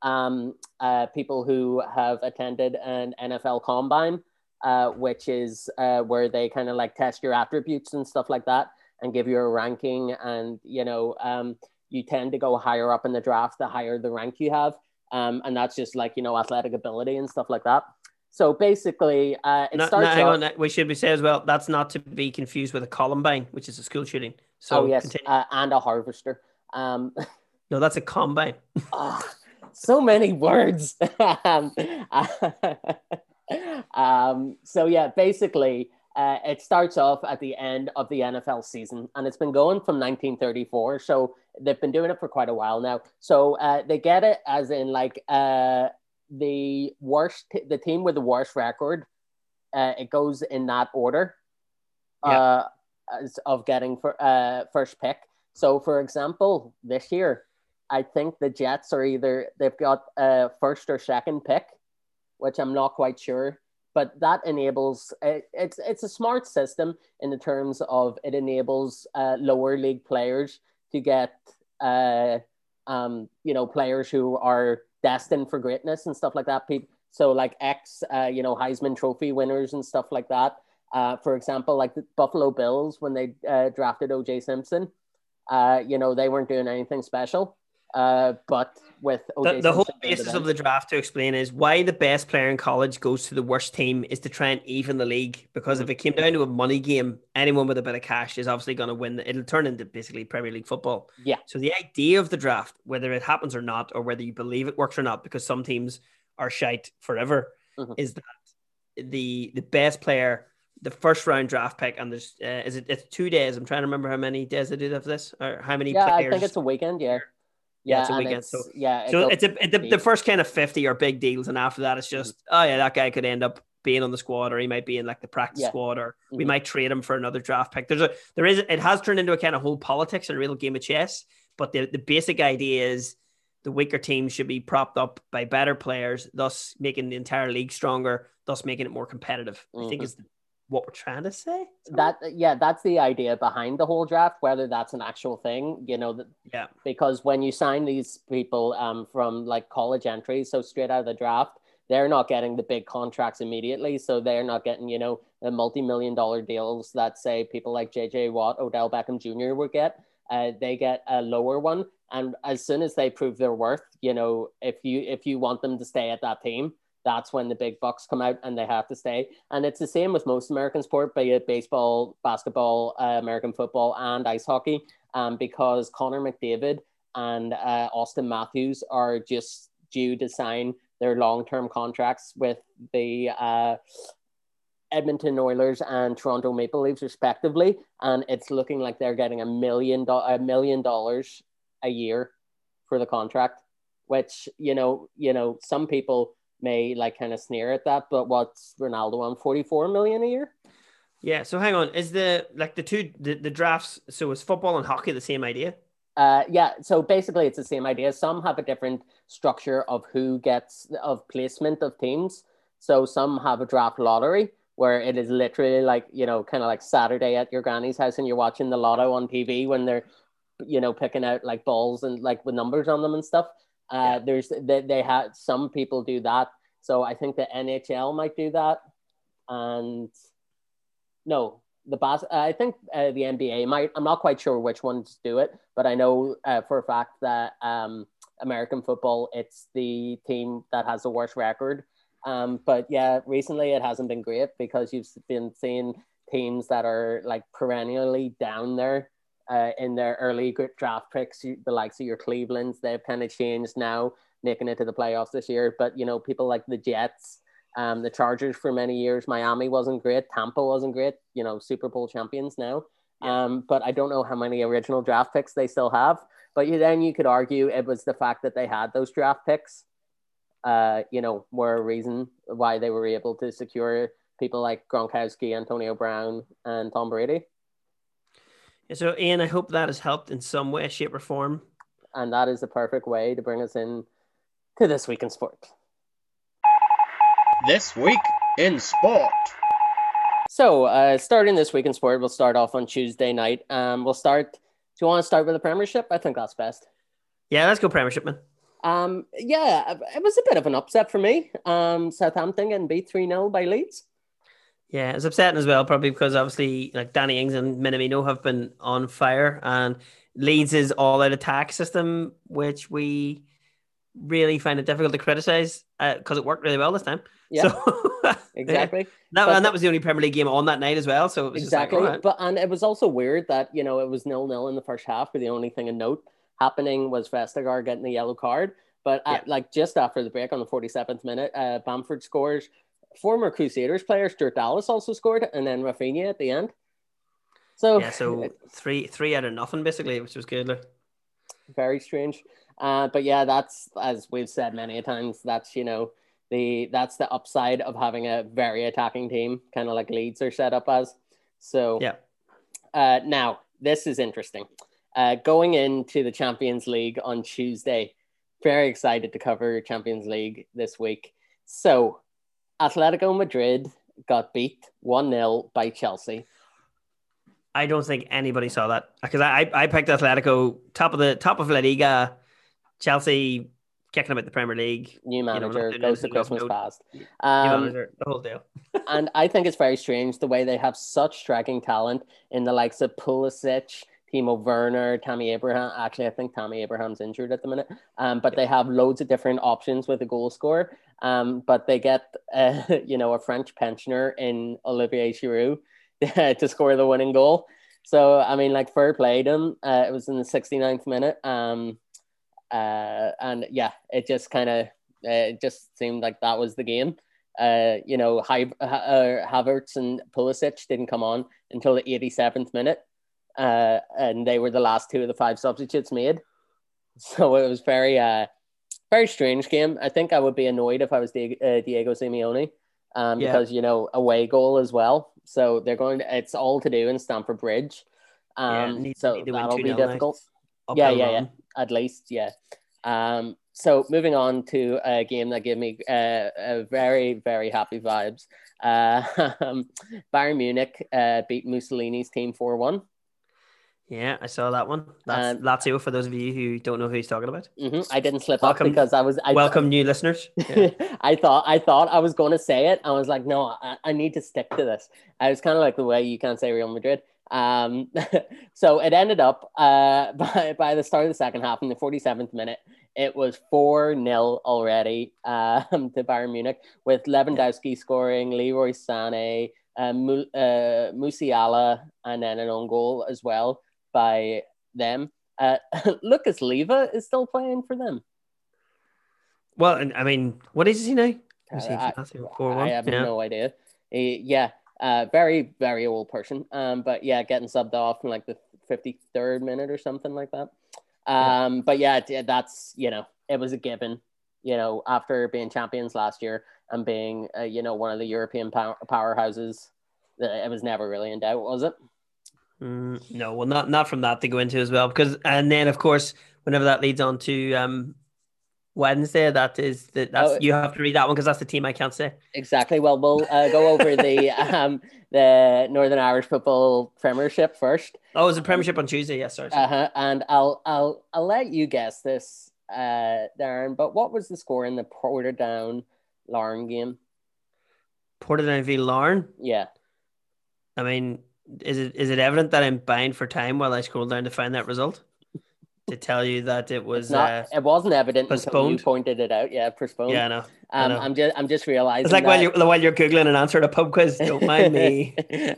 um, uh, people who have attended an nfl combine uh, which is uh, where they kind of like test your attributes and stuff like that and give you a ranking and you know um, you tend to go higher up in the draft the higher the rank you have um, and that's just like you know athletic ability and stuff like that. So basically, uh, it No, no, starts. hang off- on. We should be say as well. That's not to be confused with a Columbine, which is a school shooting. So oh yes, uh, and a harvester. Um, no, that's a combine. ah, so many words. um, um, so yeah, basically, uh, it starts off at the end of the NFL season, and it's been going from 1934. So they've been doing it for quite a while now. So uh, they get it as in like uh, the worst, the team with the worst record. Uh, it goes in that order uh, as of getting for uh, first pick. So, for example, this year, I think the Jets are either they've got a first or second pick, which I'm not quite sure. But that enables it's it's a smart system in the terms of it enables uh, lower league players to get uh, um, you know players who are destined for greatness and stuff like that. So like ex uh, you know Heisman Trophy winners and stuff like that. For example, like the Buffalo Bills when they drafted OJ Simpson, you know they weren't doing anything special. Uh, but with The, the whole basis of the draft to explain is why the best player in college goes to the worst team is to try and even the league. Because if it came down to a money game, anyone with a bit of cash is obviously going to win. It'll turn into basically Premier League football. Yeah. So the idea of the draft, whether it happens or not, or whether you believe it works or not, because some teams are shite forever, Mhm. is that the the best player, the first round draft pick, and there's uh, is it it's two days. I'm trying to remember how many days they did of this or how many yeah, players. I think it's a weekend. Yeah, Yeah, it's a weekend, so- yeah, So it's a it, the, the first kind of fifty are big deals, and after that, it's just oh yeah, that guy could end up being on the squad, or he might be in like the practice Yeah. squad, or we Mhm. might trade him for another draft pick. There's a there is it has turned into a kind of whole politics and a real game of chess, but the the basic idea is the weaker teams should be propped up by better players, thus making the entire league stronger, thus making it more competitive. I think Mhm. is what we're trying to say. that yeah that's the idea behind the whole draft whether that's an actual thing you know that yeah, because when you sign these people um, from like college entries so straight out of the draft they're not getting the big contracts immediately so they're not getting you know the multi-million dollar deals that say people like jj watt odell beckham jr would get uh, they get a lower one. And as soon as they prove their worth, you know, if you if you want them to stay at that team, that's when the big bucks come out and they have to stay. And it's the same with most American sport, be it baseball, basketball, uh, American football, and ice hockey, um, because Connor McDavid and uh, Auston Matthews are just due to sign their long term contracts with the uh, Edmonton Oilers and Toronto Maple Leafs, respectively. And it's looking like they're getting a million, do- a million dollars a year for the contract, which, you know, you know, some people may like kind of sneer at that, but what's Ronaldo on 44 million a year? Yeah. So hang on, is the like the two the, the drafts? So is football and hockey the same idea? Uh, yeah. So basically, it's the same idea. Some have a different structure of who gets of placement of teams. So some have a draft lottery where it is literally like you know, kind of like Saturday at your granny's house, and you're watching the lotto on TV when they're you know picking out like balls and like with numbers on them and stuff. Uh, yeah. There's they, they had some people do that. So I think the NHL might do that, and no, the bas- I think uh, the NBA might. I'm not quite sure which ones do it, but I know uh, for a fact that um, American football, it's the team that has the worst record. Um, but yeah, recently it hasn't been great because you've been seeing teams that are like perennially down there uh, in their early draft picks, the likes of your Cleveland's, they've kind of changed now, making it to the playoffs this year. But you know, people like the Jets, um, the Chargers for many years, Miami wasn't great, Tampa wasn't great. You know, Super Bowl champions now. Um, but I don't know how many original draft picks they still have. But you, then you could argue it was the fact that they had those draft picks, uh, you know, were a reason why they were able to secure people like Gronkowski, Antonio Brown, and Tom Brady. So, Ian, I hope that has helped in some way, shape, or form. And that is the perfect way to bring us in to this week in sport. This week in sport. So, uh, starting this week in sport, we'll start off on Tuesday night. Um, we'll start. Do you want to start with the Premiership? I think that's best. Yeah, let's go Premiership, man. Um, yeah, it was a bit of an upset for me. Um, Southampton getting beat 3 0 by Leeds. Yeah, it's upsetting as well, probably because obviously like Danny Ings and Minamino have been on fire, and Leeds' is all-out attack system, which we really find it difficult to criticize because uh, it worked really well this time. Yeah, so, exactly. that, and that was the only Premier League game on that night as well. So exactly. Like, But and it was also weird that you know it was nil nil in the first half, but the only thing of note happening was Vestergaard getting the yellow card. But at, yeah. like just after the break on the 47th minute, uh, Bamford scores former Crusaders player Stuart Dallas also scored, and then Raphinha at the end. So yeah, so three three out of nothing basically, which was good. Very strange, uh, but yeah, that's as we've said many times. That's you know the that's the upside of having a very attacking team, kind of like Leeds are set up as. So yeah. Uh, now this is interesting. Uh, going into the Champions League on Tuesday, very excited to cover Champions League this week. So Atletico Madrid got beat 1 0 by Chelsea. I don't think anybody saw that because I, I picked Atletico top of the top of La Liga, Chelsea kicking them at the Premier League. New manager you know, goes to Christmas past. Um, manager, the whole deal. and I think it's very strange the way they have such striking talent in the likes of Pulisic, Timo Werner, Tammy Abraham. Actually, I think Tammy Abraham's injured at the minute. Um, but they have loads of different options with a goal scorer. Um, but they get, uh, you know, a French pensioner in Olivier Giroud to score the winning goal. So, I mean, like, fair play to them. Uh, it was in the 69th minute. Um, uh, and yeah, it just kind of, uh, it just seemed like that was the game. Uh, you know, uh, Havertz and Pulisic didn't come on until the 87th minute uh, and they were the last two of the five substitutes made. So it was very, uh, very strange game. I think I would be annoyed if I was Diego, uh, Diego Simeone, um, yeah. because you know away goal as well. So they're going. To, it's all to do in Stamford Bridge. Um, yeah, need, so need that'll be difficult. Yeah, yeah, yeah. At least, yeah. Um, so moving on to a game that gave me uh, a very, very happy vibes. Uh, Bayern Munich uh, beat Mussolini's team 4 1. Yeah, I saw that one. That's um, Lazio for those of you who don't know who he's talking about. Mm-hmm. I didn't slip welcome, up because I was. I welcome new listeners. Yeah. I thought I thought I was going to say it. I was like, no, I, I need to stick to this. I was kind of like the way you can't say Real Madrid. Um, so it ended up uh, by, by the start of the second half in the 47th minute, it was 4 0 already um, to Bayern Munich, with Lewandowski scoring, Leroy Sané, uh, Mu- uh, Musiala, and then an own goal as well by them. Uh, Lucas Leiva is still playing for them. Well, and I mean, what is he now? Is he Uh, I- I have Yeah. no idea. Eh, yeah, uh, very very old person. Um, but yeah, getting subbed off in like the fifty third minute or something like that. Um, but yeah, that's you know it was a given. You know, after being champions last year and being uh, you know one of the European power- powerhouses, uh, it was never really in doubt, was it? Mm, no, well, not not from that to go into as well, because and then of course, whenever that leads on to um Wednesday, that is the, that's Oh. you have to read that one because that's the team I can't say. Exactly. Well, we'll uh, go over the um, the Northern Irish Football Premiership first. Oh, it was a Premiership on Tuesday. Yes, sorry. sorry. Uh-huh. And I'll I'll I'll let you guess this, uh, Darren. But what was the score in the Portadown Larne game? Portadown v Larne. Yeah. I mean, is it is it evident that I'm buying for time while I scroll down to find that result? to tell you that it was not, uh, it wasn't evident until you postponed? pointed it out. Yeah, postponed. yeah, no. I Um, know. I'm just I'm just realizing. It's like while you're while you're googling an answer to a pub quiz. Don't mind me.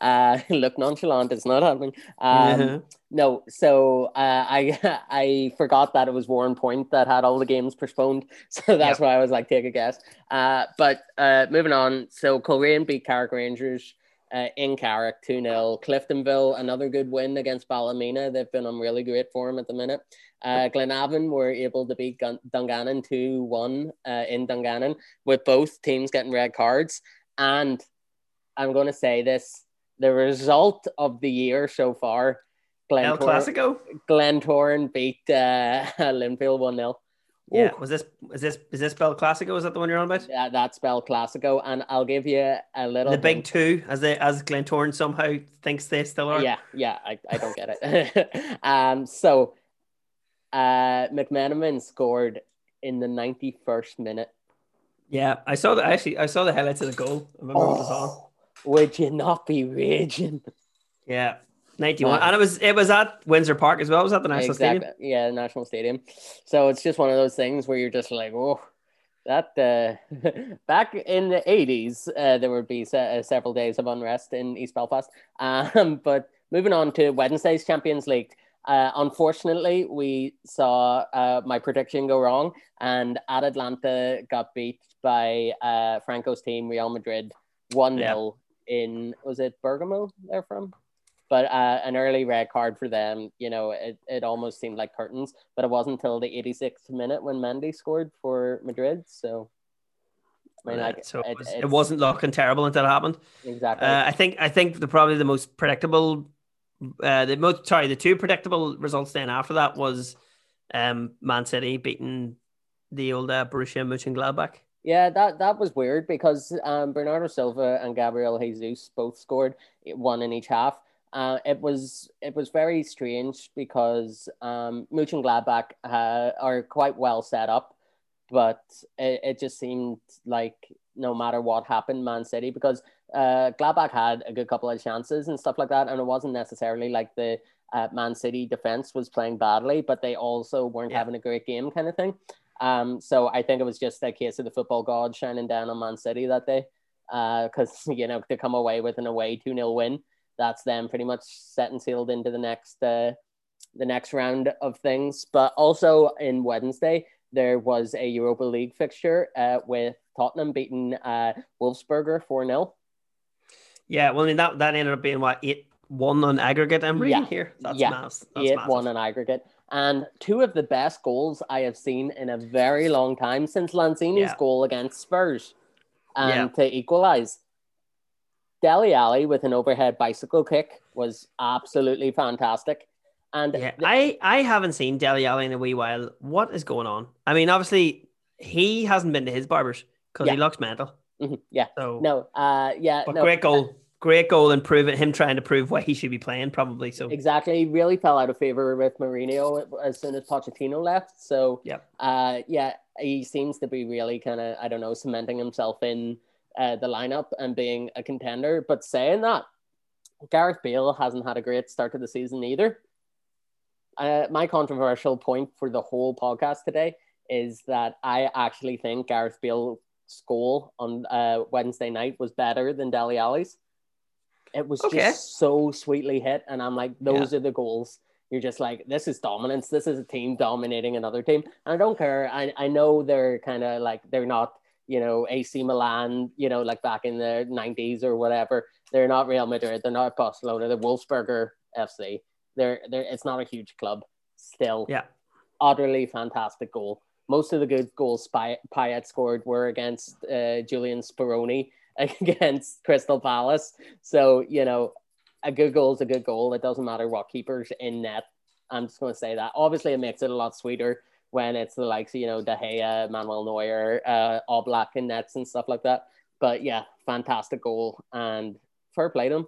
uh, look nonchalant. It's not happening. Um, Uh-huh. No, so uh, I I forgot that it was Warrenpoint that had all the games postponed, so that's why I was like, take a guess. Uh, but uh, moving on, so Coleraine beat Carrick Rangers uh, in Carrick two 0 Cliftonville another good win against Ballymena. They've been on really great form at the minute. Uh, Glenavon were able to beat Gun- Dungannon two one uh, in Dungannon with both teams getting red cards. And I'm going to say this: the result of the year so far. El Glentor- Clasico. Glentoran beat uh, Linfield 1 0. Yeah. Was this is this is this spelled Clasico? Is that the one you're on about? Yeah, that's spelled Classico. And I'll give you a little. The big two, as they as Glentoran somehow thinks they still are. Yeah, yeah, I, I don't get it. um, so uh, McMenamin scored in the 91st minute. Yeah, I saw the actually I saw the highlights of the goal. I remember it was on. Oh, would you not be raging? Yeah, ninety one, Wow. and it was it was at Windsor Park as well. It was at the National exactly. Stadium. Yeah, National Stadium. So it's just one of those things where you're just like, oh, that uh, back in the 80s, uh, there would be se- uh, several days of unrest in East Belfast. Um, but moving on to Wednesday's Champions League. Uh, unfortunately, we saw uh, my prediction go wrong, and at Atalanta got beat by uh, Franco's team, Real Madrid, 1 0 in, was it Bergamo they're from? But uh, an early red card for them, you know, it, it almost seemed like curtains, but it wasn't until the 86th minute when Mendy scored for Madrid. So, I mean, Uh, like, so it, it- was, it wasn't looking terrible until it happened. exactly. Uh, I think I think the probably the most predictable, uh, the most sorry, the two predictable results then after that was, um, Man City beating the old uh, Borussia Mönchengladbach. yeah, that, that was weird because um, Bernardo Silva and Gabriel Jesus both scored one in each half. Uh, it was it was very strange because um, Mönchengladbach uh, are quite well set up, but it, it just seemed like no matter what happened, Man City because uh, Gladbach had a good couple of chances and stuff like that, and it wasn't necessarily like the uh, Man City defense was playing badly, but they also weren't Yeah. having a great game, kind of thing. Um, so I think it was just a case of the football god shining down on Man City that day, because you know to come away with an away two 0 win, that's them pretty much set and sealed into the next uh, the next round of things. But also in Wednesday there was a Europa League fixture uh, with Tottenham beating uh, Wolfsberger four 0 Yeah, well, I mean that that ended up being what eight one on aggregate. I'm reading Yeah. here. That's Yeah. mass. That's eight massive. one on aggregate. And two of the best goals I have seen in a very long time since Lanzini's Yeah. goal against Spurs and Yeah. to equalize. Dele Alli with an overhead bicycle kick was absolutely fantastic. And Yeah, th- I I haven't seen Dele Alli in a wee while. What is going on? I mean, obviously he hasn't been to his barbers because Yeah. he looks mental. Mhm, yeah, So no, uh, yeah, but no, great goal, great goal, and proving him trying to prove why he should be playing probably. So Exactly. He really fell out of favor with Mourinho as soon as Pochettino left. So, Yeah. uh, yeah, he seems to be really kind of, I don't know, cementing himself in uh, the lineup and being a contender. But saying that, Gareth Bale hasn't had a great start to the season either. Uh, my controversial point for the whole podcast today is that I actually think Gareth Bale's goal on uh, Wednesday night was better than Dele Alli's. It was Okay. just so sweetly hit, and I'm like, those Yeah. are the goals. You're just like, this is dominance. This is a team dominating another team, and I don't care. I I know they're kind of like they're not, you know, AC Milan, you know, like back in the '90s or whatever. They're not Real Madrid. They're not Barcelona. They're Wolfsberger FC. They're they're. It's not a huge club. Still, Yeah. utterly fantastic goal. Most of the good goals Payet scored were against uh, Julian Speroni against Crystal Palace. So, you know, a good goal is a good goal. It doesn't matter what keeper's in net. I'm just going to say that. Obviously, it makes it a lot sweeter when it's the likes, of, you know, De Gea, Manuel Neuer, uh, all black in nets and stuff like that. But yeah, fantastic goal and fair play to him.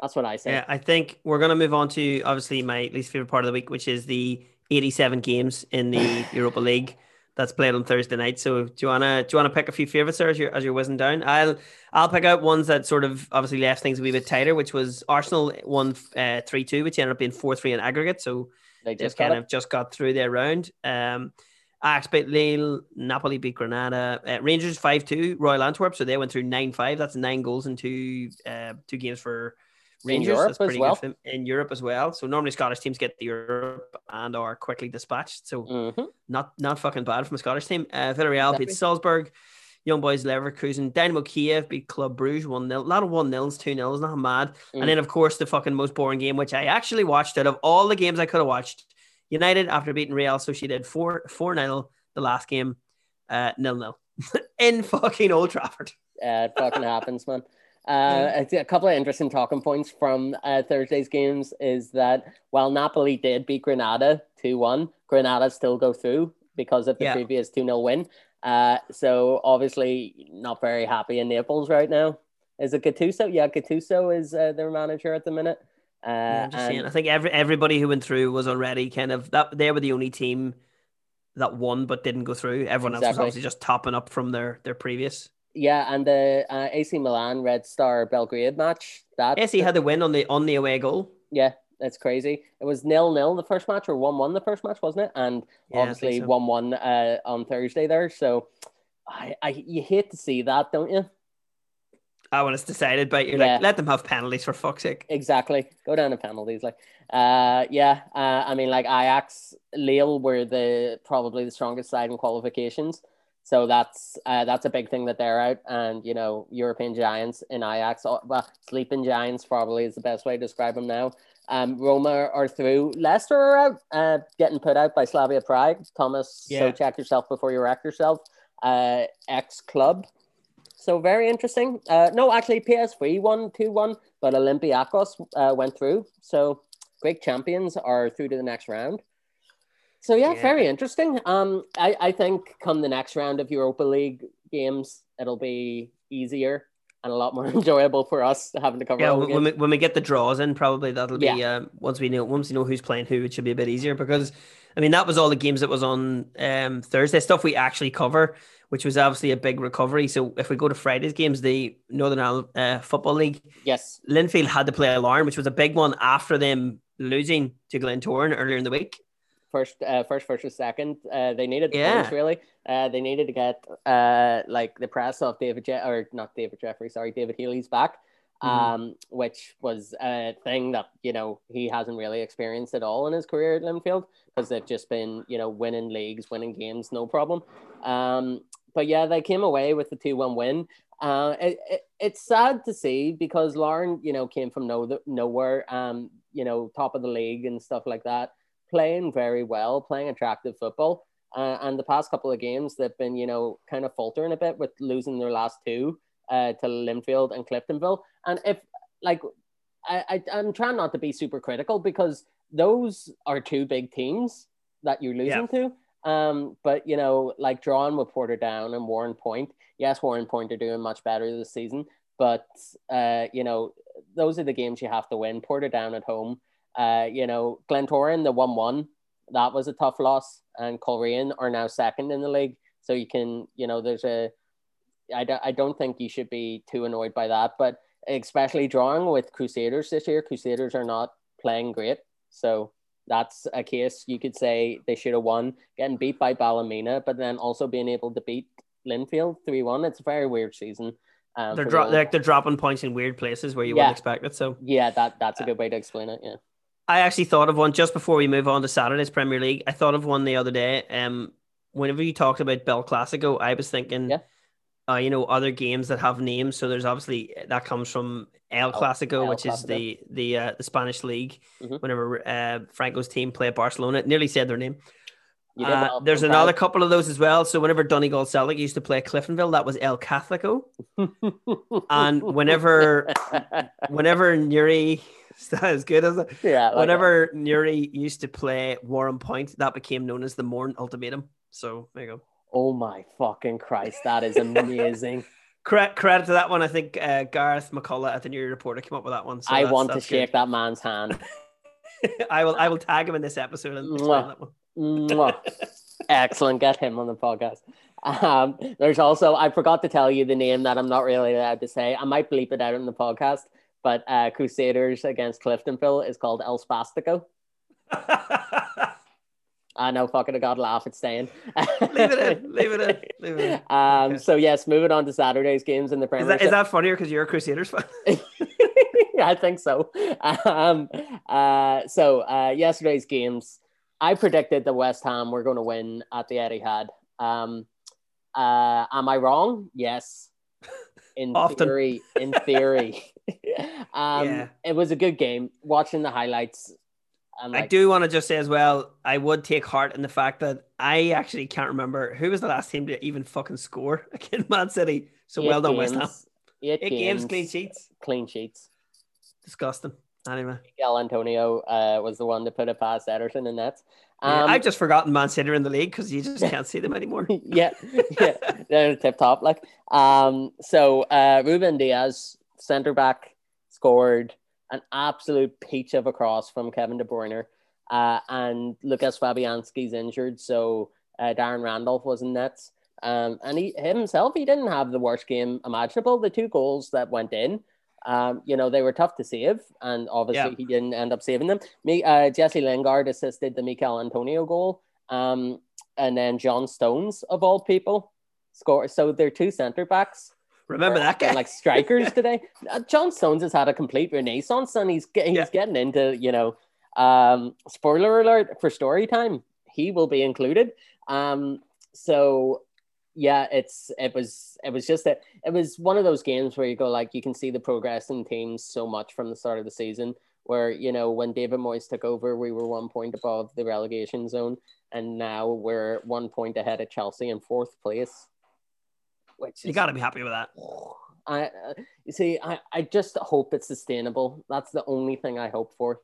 That's what I say. Yeah, I think we're going to move on to obviously my least favorite part of the week, which is the 87 games in the Europa League that's played on Thursday night. So do you wanna do you wanna pick a few favorites there as you're as you're whizzing down? I'll I'll pick out ones that sort of obviously left things a wee bit tighter, which was Arsenal won uh, three two, which ended up being four three in aggregate. So They just kind it. of just got through their round. Um, Ajax beat Lille, Napoli beat Granada, uh, Rangers five two, Royal Antwerp. So they went through nine five. That's nine goals in two uh, two games for In Rangers. Europe That's as pretty well. good for them. in Europe as well. So normally Scottish teams get the Europe and are quickly dispatched. So Mhm. not not fucking bad from a Scottish team. Uh, Villarreal Exactly. beat Salzburg. Young Boys Leverkusen. Dynamo Kiev beat Club Bruges 1 0. A lot of 1 0s, 2 0s, not mad. Mm. And then, of course, the fucking most boring game, which I actually watched out of all the games I could have watched. United, after beating Real so Sociedad 4 4 0 the last game, uh, nil nil in fucking Old Trafford. Uh, it fucking happens, man. Uh, a couple of interesting talking points from uh, Thursday's games is that while Napoli did beat Granada 2 1, Granada still go through because of the Yeah. previous 2 0 win. Uh, so obviously, not very happy in Naples right now. Is it Gattuso? Yeah, Gattuso is uh, their manager at the minute. Uh, Yeah, I'm just and- saying. I think every everybody who went through was already kind of that. They were the only team that won but didn't go through. Everyone else was obviously just topping up from their their previous. yeah, and the uh, AC Milan Red Star Belgrade match. That he had the win on the on the away goal. Yeah, that's crazy. It was nil nil the first match or one one the first match, wasn't it? And Yeah, obviously so. one one uh, on Thursday there. So I, I you hate to see that, don't you? I when it's decided, but you're Yeah. like, let them have penalties for fuck's sake. Exactly. Go down to penalties, like uh yeah. Uh, I mean like Ajax, Lille were the probably the strongest side in qualifications. So that's uh, that's a big thing that they're out, and you know European giants in Ajax, oh, well sleeping giants probably is the best way to describe them now. Um, Roma are through. Leicester are out, uh, getting put out by Slavia Prague. Thomas, so check yourself before you wreck yourself. Uh, ex club. So very interesting. Uh, no, actually PSV won two one, but Olympiacos uh, went through. So Greek champions are through to the next round. So yeah, Yeah. very interesting. Um, I, I think come the next round of Europa League games, it'll be easier and a lot more enjoyable for us having to cover Yeah, when we, when we get the draws in, probably that'll be um, once we know once we know who's playing who, it should be a bit easier because I mean that was all the games that was on um, Thursday stuff we actually cover, which was obviously a big recovery. So if we go to Friday's games, the Northern Ireland uh, Football League, Yes, Linfield had to play Alarm, which was a big one after them losing to Glentoran earlier in the week. First, uh, first versus second. Uh, they needed the Yeah. points really. Uh, they needed to get uh, like the press of David Je- or not David Jeffrey, sorry, David Healy's back. Mhm. Um, which was a thing that you know he hasn't really experienced at all in his career at Linfield because they've just been you know winning leagues, winning games, no problem. Um, but yeah, they came away with the two one win. Uh, it, it, it's sad to see because Larne, you know, came from no nowhere, um, you know, top of the league and stuff like that, playing very well, playing attractive football. Uh, and the past couple of games, they've been, you know, kind of faltering a bit with losing their last two uh, to Linfield and Cliftonville. And if, like, I, I, I'm trying not to be super critical because those are two big teams that you're losing to. Um, but you know, like drawing with Portadown and Warrenpoint. Yes, Warrenpoint are doing much better this season, but uh, you know, those are the games you have to win. Portadown at home. Uh, you know, Glentoran, the one-one, that was a tough loss, and Coleraine are now second in the league. So you can, you know, there's a. I don't, I don't think you should be too annoyed by that, but especially drawing with Crusaders this year. Crusaders are not playing great, so that's a case you could say they should have won, getting beat by Ballymena, but then also being able to beat Linfield three one. It's a very weird season. Um, They're dro- like they're dropping points in weird places where you Yeah. wouldn't expect it. So yeah, that that's a good way to explain it. Yeah. I actually thought of one just before we move on to Saturday's Premier League. I thought of one the other day. Um, whenever you talked about Bell Classico, I was thinking, Yeah. uh, you know, other games that have names. So there's obviously that comes from El Clasico, Oh, El which is the the uh, the Spanish league. Mhm. Whenever uh, Franco's team play Barcelona, it nearly said their name. Uh, there's another couple of those as well. So whenever Donegal Celtic used to play Cliftonville, that was El Catholico. And whenever whenever Newry, is that as good as it? yeah, like Whenever Newry used to play Warrenpoint, that became known as the Mourne Ultimatum. So there you go. Oh my fucking Christ, that is amazing. Credit, credit to that one. I think uh, Gareth McCullough at the Newry Reporter came up with that one. So I want to shake good. that man's hand. I will. I will tag him in this episode and explain that one. Excellent. Get him on the podcast. Um, there's also, I forgot to tell you the name that I'm not really allowed to say. I might bleep it out in the podcast, but uh, Crusaders against Cliftonville is called El Spastico. I know, fucking, I got laugh. It's staying. leave it in. Leave it in. Leave it in. Um, Okay. So, yes, moving on to Saturday's games in the Is Premier that, is that funnier because you're a Crusaders fan? I think so. Um, uh, so uh, yesterday's games, I predicted that West Ham were going to win at the Etihad. Um, uh, am I wrong? Yes. In Often. theory, in theory, um, Yeah. it was a good game. Watching the highlights, I'm I do want to just say as well, I would take heart in the fact that I actually can't remember who was the last team to even fucking score against Man City. So well done, West Ham. games- Eight, Eight games, clean sheets. clean sheets. Disgusting. Anyway, Michail Antonio uh, was the one to put it past Ederson and nets. Yeah, Um, I've just forgotten Man City in the league because you just can't see them anymore. yeah, yeah, they're tip top. Like, um, so uh, Ruben Dias, centre back, scored an absolute peach of a cross from Kevin De Bruyne, uh, and Lukasz Fabianski's injured, so uh, Darren Randolph was in nets. Um, and he himself, he didn't have the worst game imaginable. The two goals that went in, um, you know, they were tough to save, and obviously Yeah. he didn't end up saving them. Me, uh, Jesse Lingard assisted the Michail Antonio goal, um, and then John Stones of all people score. So they're two centre backs. Remember that guy? like strikers today. Uh, John Stones has had a complete renaissance, and he's he's Yeah. getting into you know. Um, spoiler alert for story time, he will be included. Um, so yeah, it's it was it was just that it was one of those games where you go like you can see the progress in teams so much from the start of the season. Where you know when David Moyes took over, we were one point above the relegation zone, and now we're one point ahead of Chelsea in fourth place. Which you got to be happy with that. I uh, you see, I, I just hope it's sustainable. That's the only thing I hope for.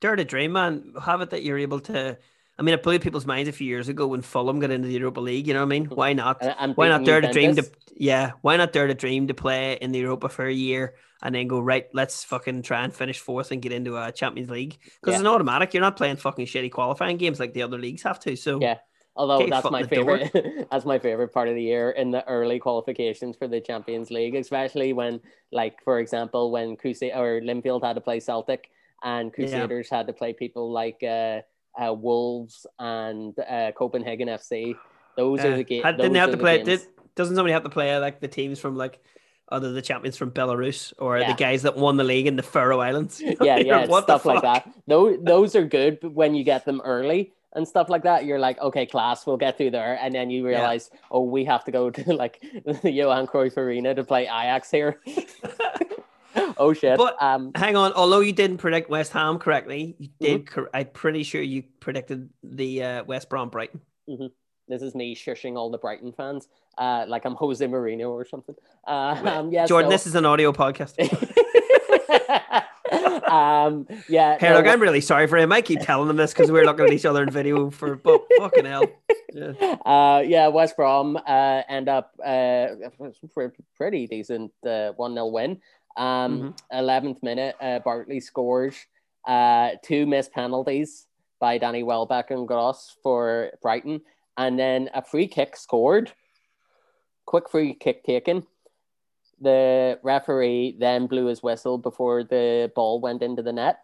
Dare to dream, man. Have it that you're able to. I mean, it blew people's minds a few years ago when Fulham got into the Europa League. You know what I mean? Why not? And, Why not dare to dream to? Yeah, why not dare to dream to play in the Europa for a year and then go right? Let's fucking try and finish fourth and get into a Champions League because Yeah. it's an automatic. You're not playing fucking shitty qualifying games like the other leagues have to. So Yeah. Although that's my in the door. favorite, that's my favorite part of the year in the early qualifications for the Champions League, especially when, like, for example, when Crusade or Linfield had to play Celtic and Crusaders had to play people like uh, uh, Wolves and uh, Copenhagen FC. Those are uh, the games. didn't they have to play? Did, doesn't somebody have to play like the teams from like? Other the champions from Belarus or Yeah. the guys that won the league in the Faroe Islands. yeah, yeah, what stuff like that. Those those are good but when you get them early and stuff like that. You're like, okay, class, we'll get through there, and then you realize, oh, we have to go to like the Johan Cruyff Arena to play Ajax here. oh shit. But- um, Hang on, although you didn't predict West Ham correctly, you Mm-hmm. did. Cor- I'm pretty sure you predicted the uh, West Brom Brighton. this is me shushing all the Brighton fans, uh, like I'm Jose Mourinho or something. Uh, um, yeah, Jordan, this is an audio podcast. um, yeah. Hey, no, look, I'm really sorry for him. I keep telling him this because we're looking at each other in video for but fucking hell. Yeah. uh, yeah, West Brom uh, end up uh, pre- pretty decent uh, 1 0 win. Um, 11th minute, uh, Bartley scores uh, two missed penalties by Danny Welbeck and Gross for Brighton, and then a free kick scored. Quick free kick taken. the referee then blew his whistle before the ball went into the net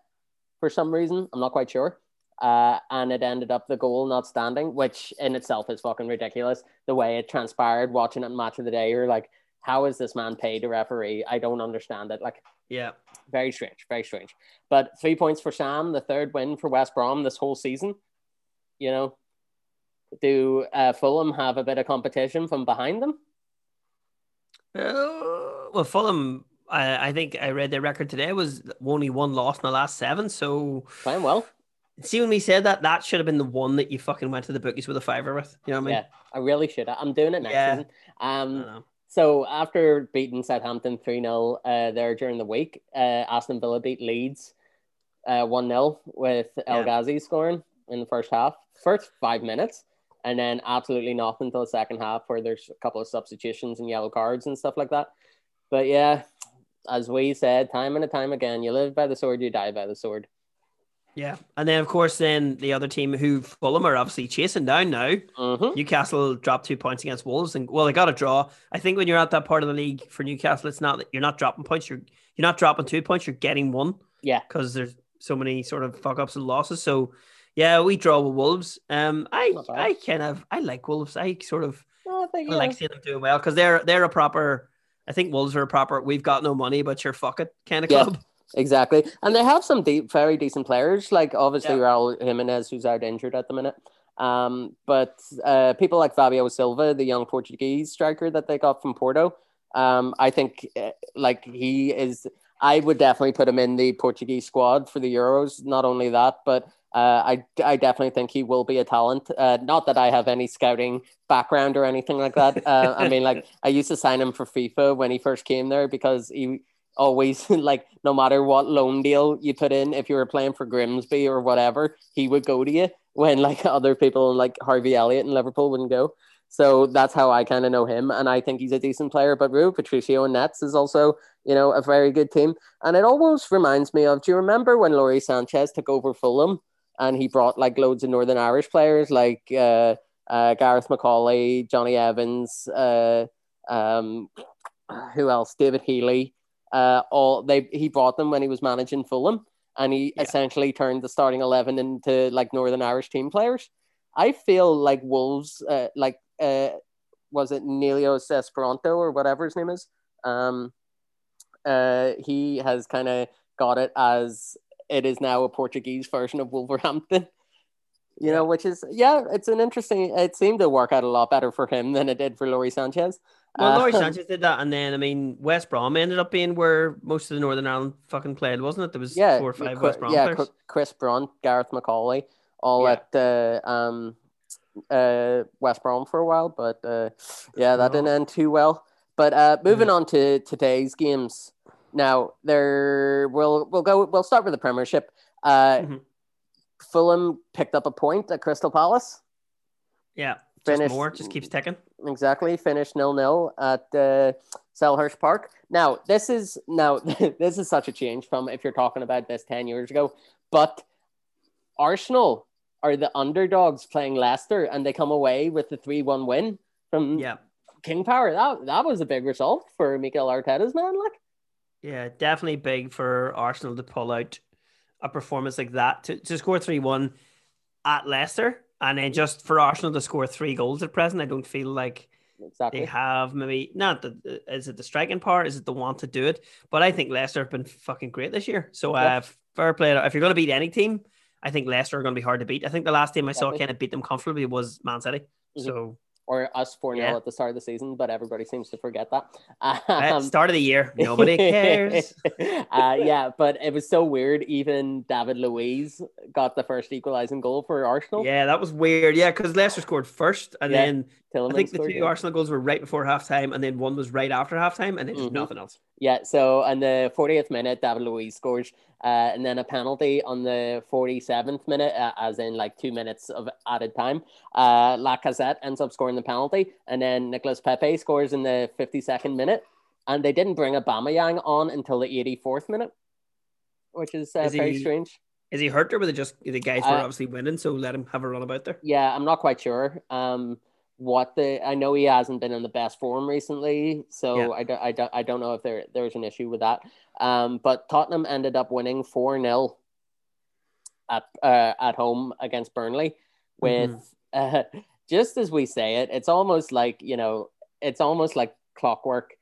for some reason. I'm not quite sure. Uh, and it ended up the goal not standing, which in itself is fucking ridiculous. The way it transpired, watching it in match of the day, you're like, how is this man paid a referee? I don't understand it. Like, Yeah. very strange, very strange. But three points for Sam, the third win for West Brom this whole season. You know, do uh, Fulham have a bit of competition from behind them? Uh, well, Fulham, I, I think I read their record today was only one loss in the last seven. So, Playing well. see, when we said that, that should have been the one that you fucking went to the bookies with a fiver with. You know what I mean? Yeah, I really should. I'm doing it next Yeah. season. Um. So after beating Southampton 3 0 uh, there during the week, uh, Aston Villa beat Leeds uh, 1 0 with El Yeah. Ghazi scoring in the first half, first five minutes, and then absolutely nothing until the second half where there's a couple of substitutions and yellow cards and stuff like that. But yeah, as we said time and time again, you live by the sword, you die by the sword. Yeah. And then, of course, then the other team who Fulham are obviously chasing down now. Mm-hmm. Newcastle dropped two points against Wolves, and well, they got a draw. I think when you're at that part of the league for Newcastle, it's not that you're not dropping points. You're you're not dropping two points. You're getting one Yeah, because there's so many sort of fuck ups and losses. So yeah, we draw with Wolves. Um, I I kind of I like Wolves. I sort of No, I I like seeing them doing well because they're they're a proper. I think Wolves are a proper. We've got no money, but you're fuck it kind of Yeah. club. Exactly. And they have some deep, very decent players, like obviously Yeah. Raul Jimenez, who's out injured at the minute. Um, but uh, people like Fabio Silva, the young Portuguese striker that they got from Porto, um, I think uh, like he is. I would definitely put him in the Portuguese squad for the Euros. Not only that, but uh, I I definitely think he will be a talent. Uh, not that I have any scouting background or anything like that. Uh, I mean, like I used to sign him for FIFA when he first came there because he always like no matter what loan deal you put in, if you were playing for Grimsby or whatever, he would go to you when like other people like Harvey Elliott in Liverpool wouldn't go. So that's how I kind of know him, and I think he's a decent player. But Rui Patricio and Nets is also, you know, a very good team. And it almost reminds me of. Do you remember when Lawrie Sanchez took over Fulham and he brought like loads of Northern Irish players like uh, uh, Gareth McAuley, Jonny Evans, uh, um, who else? David Healy. Uh, all they he brought them when he was managing Fulham, and he Yeah. essentially turned the starting eleven into like Northern Irish team players. I feel like Wolves, uh, like uh, was it Nelios Esperanto or whatever his name is? Um, uh, he has kind of got it as it is now a Portuguese version of Wolverhampton. You know, which is yeah, it's an interesting. It seemed to work out a lot better for him than it did for Lawrie Sanchez. Well, Lawrie Uh, Sanchez did that, and then I mean West Brom ended up being where most of the Northern Ireland fucking played, wasn't it? There was yeah, four or five West Brom yeah, players. Chris Brunt, Gareth McAuley, all Yeah. at uh, um, uh, West Brom for a while, but uh, yeah, that didn't Oh. end too well. But uh, moving on to today's games. Now, there we'll we'll go. We'll start with the Premiership. Uh, Mhm. Fulham picked up a point at Crystal Palace. Yeah, just Finished- more, just keeps ticking. Exactly, finished nil nil at uh, Selhurst Park. Now, this is now this is such a change from if you're talking about this ten years ago. But Arsenal are the underdogs playing Leicester, and they come away with the three one win from Yeah, King Power. That that was a big result for Mikel Arteta's man. Like, yeah, definitely big for Arsenal to pull out a performance like that to, to score three one at Leicester, and then just for Arsenal to score three goals at present. I don't feel like exactly. they have maybe not the is it the striking part, is it the want to do it? But I think Leicester have been fucking great this year. So Yeah. uh, fair play. If you're going to beat any team, I think Leicester are going to be hard to beat. I think the last team I saw kind of beat them comfortably was Man City. Mhm. So Or us four 0 Yeah. at the start of the season, but everybody seems to forget that. at Um, start of the year, nobody cares. uh, yeah, but it was so weird. Even David Luiz got the first equalizing goal for Arsenal. Yeah, that was weird. Yeah, because Leicester scored first, and Yeah, then Tillman I think the two. Arsenal goals were right before halftime, and then one was right after halftime, and then just Mhm. nothing else. Yeah, so on the 40th minute, David Luiz scores, uh, and then a penalty on the 47th minute, uh, as in like two minutes of added time. Uh, Lacazette ends up scoring the penalty, and then Nicolas Pepe scores in the 52nd minute. And they didn't bring Aubameyang on until the 84th minute, which is, uh, Is very he- strange. Is he hurt or were they just the guys were Uh, obviously winning, so let him have a run about there? Yeah, I'm not quite sure. Um, what the I know he hasn't been in the best form recently, so Yeah. I, don't, I, don't, I don't know if there there's an issue with that. Um, but Tottenham ended up winning four 0 at uh, at home against Burnley with uh, just as we say it, it's almost like you know, it's almost like clockwork.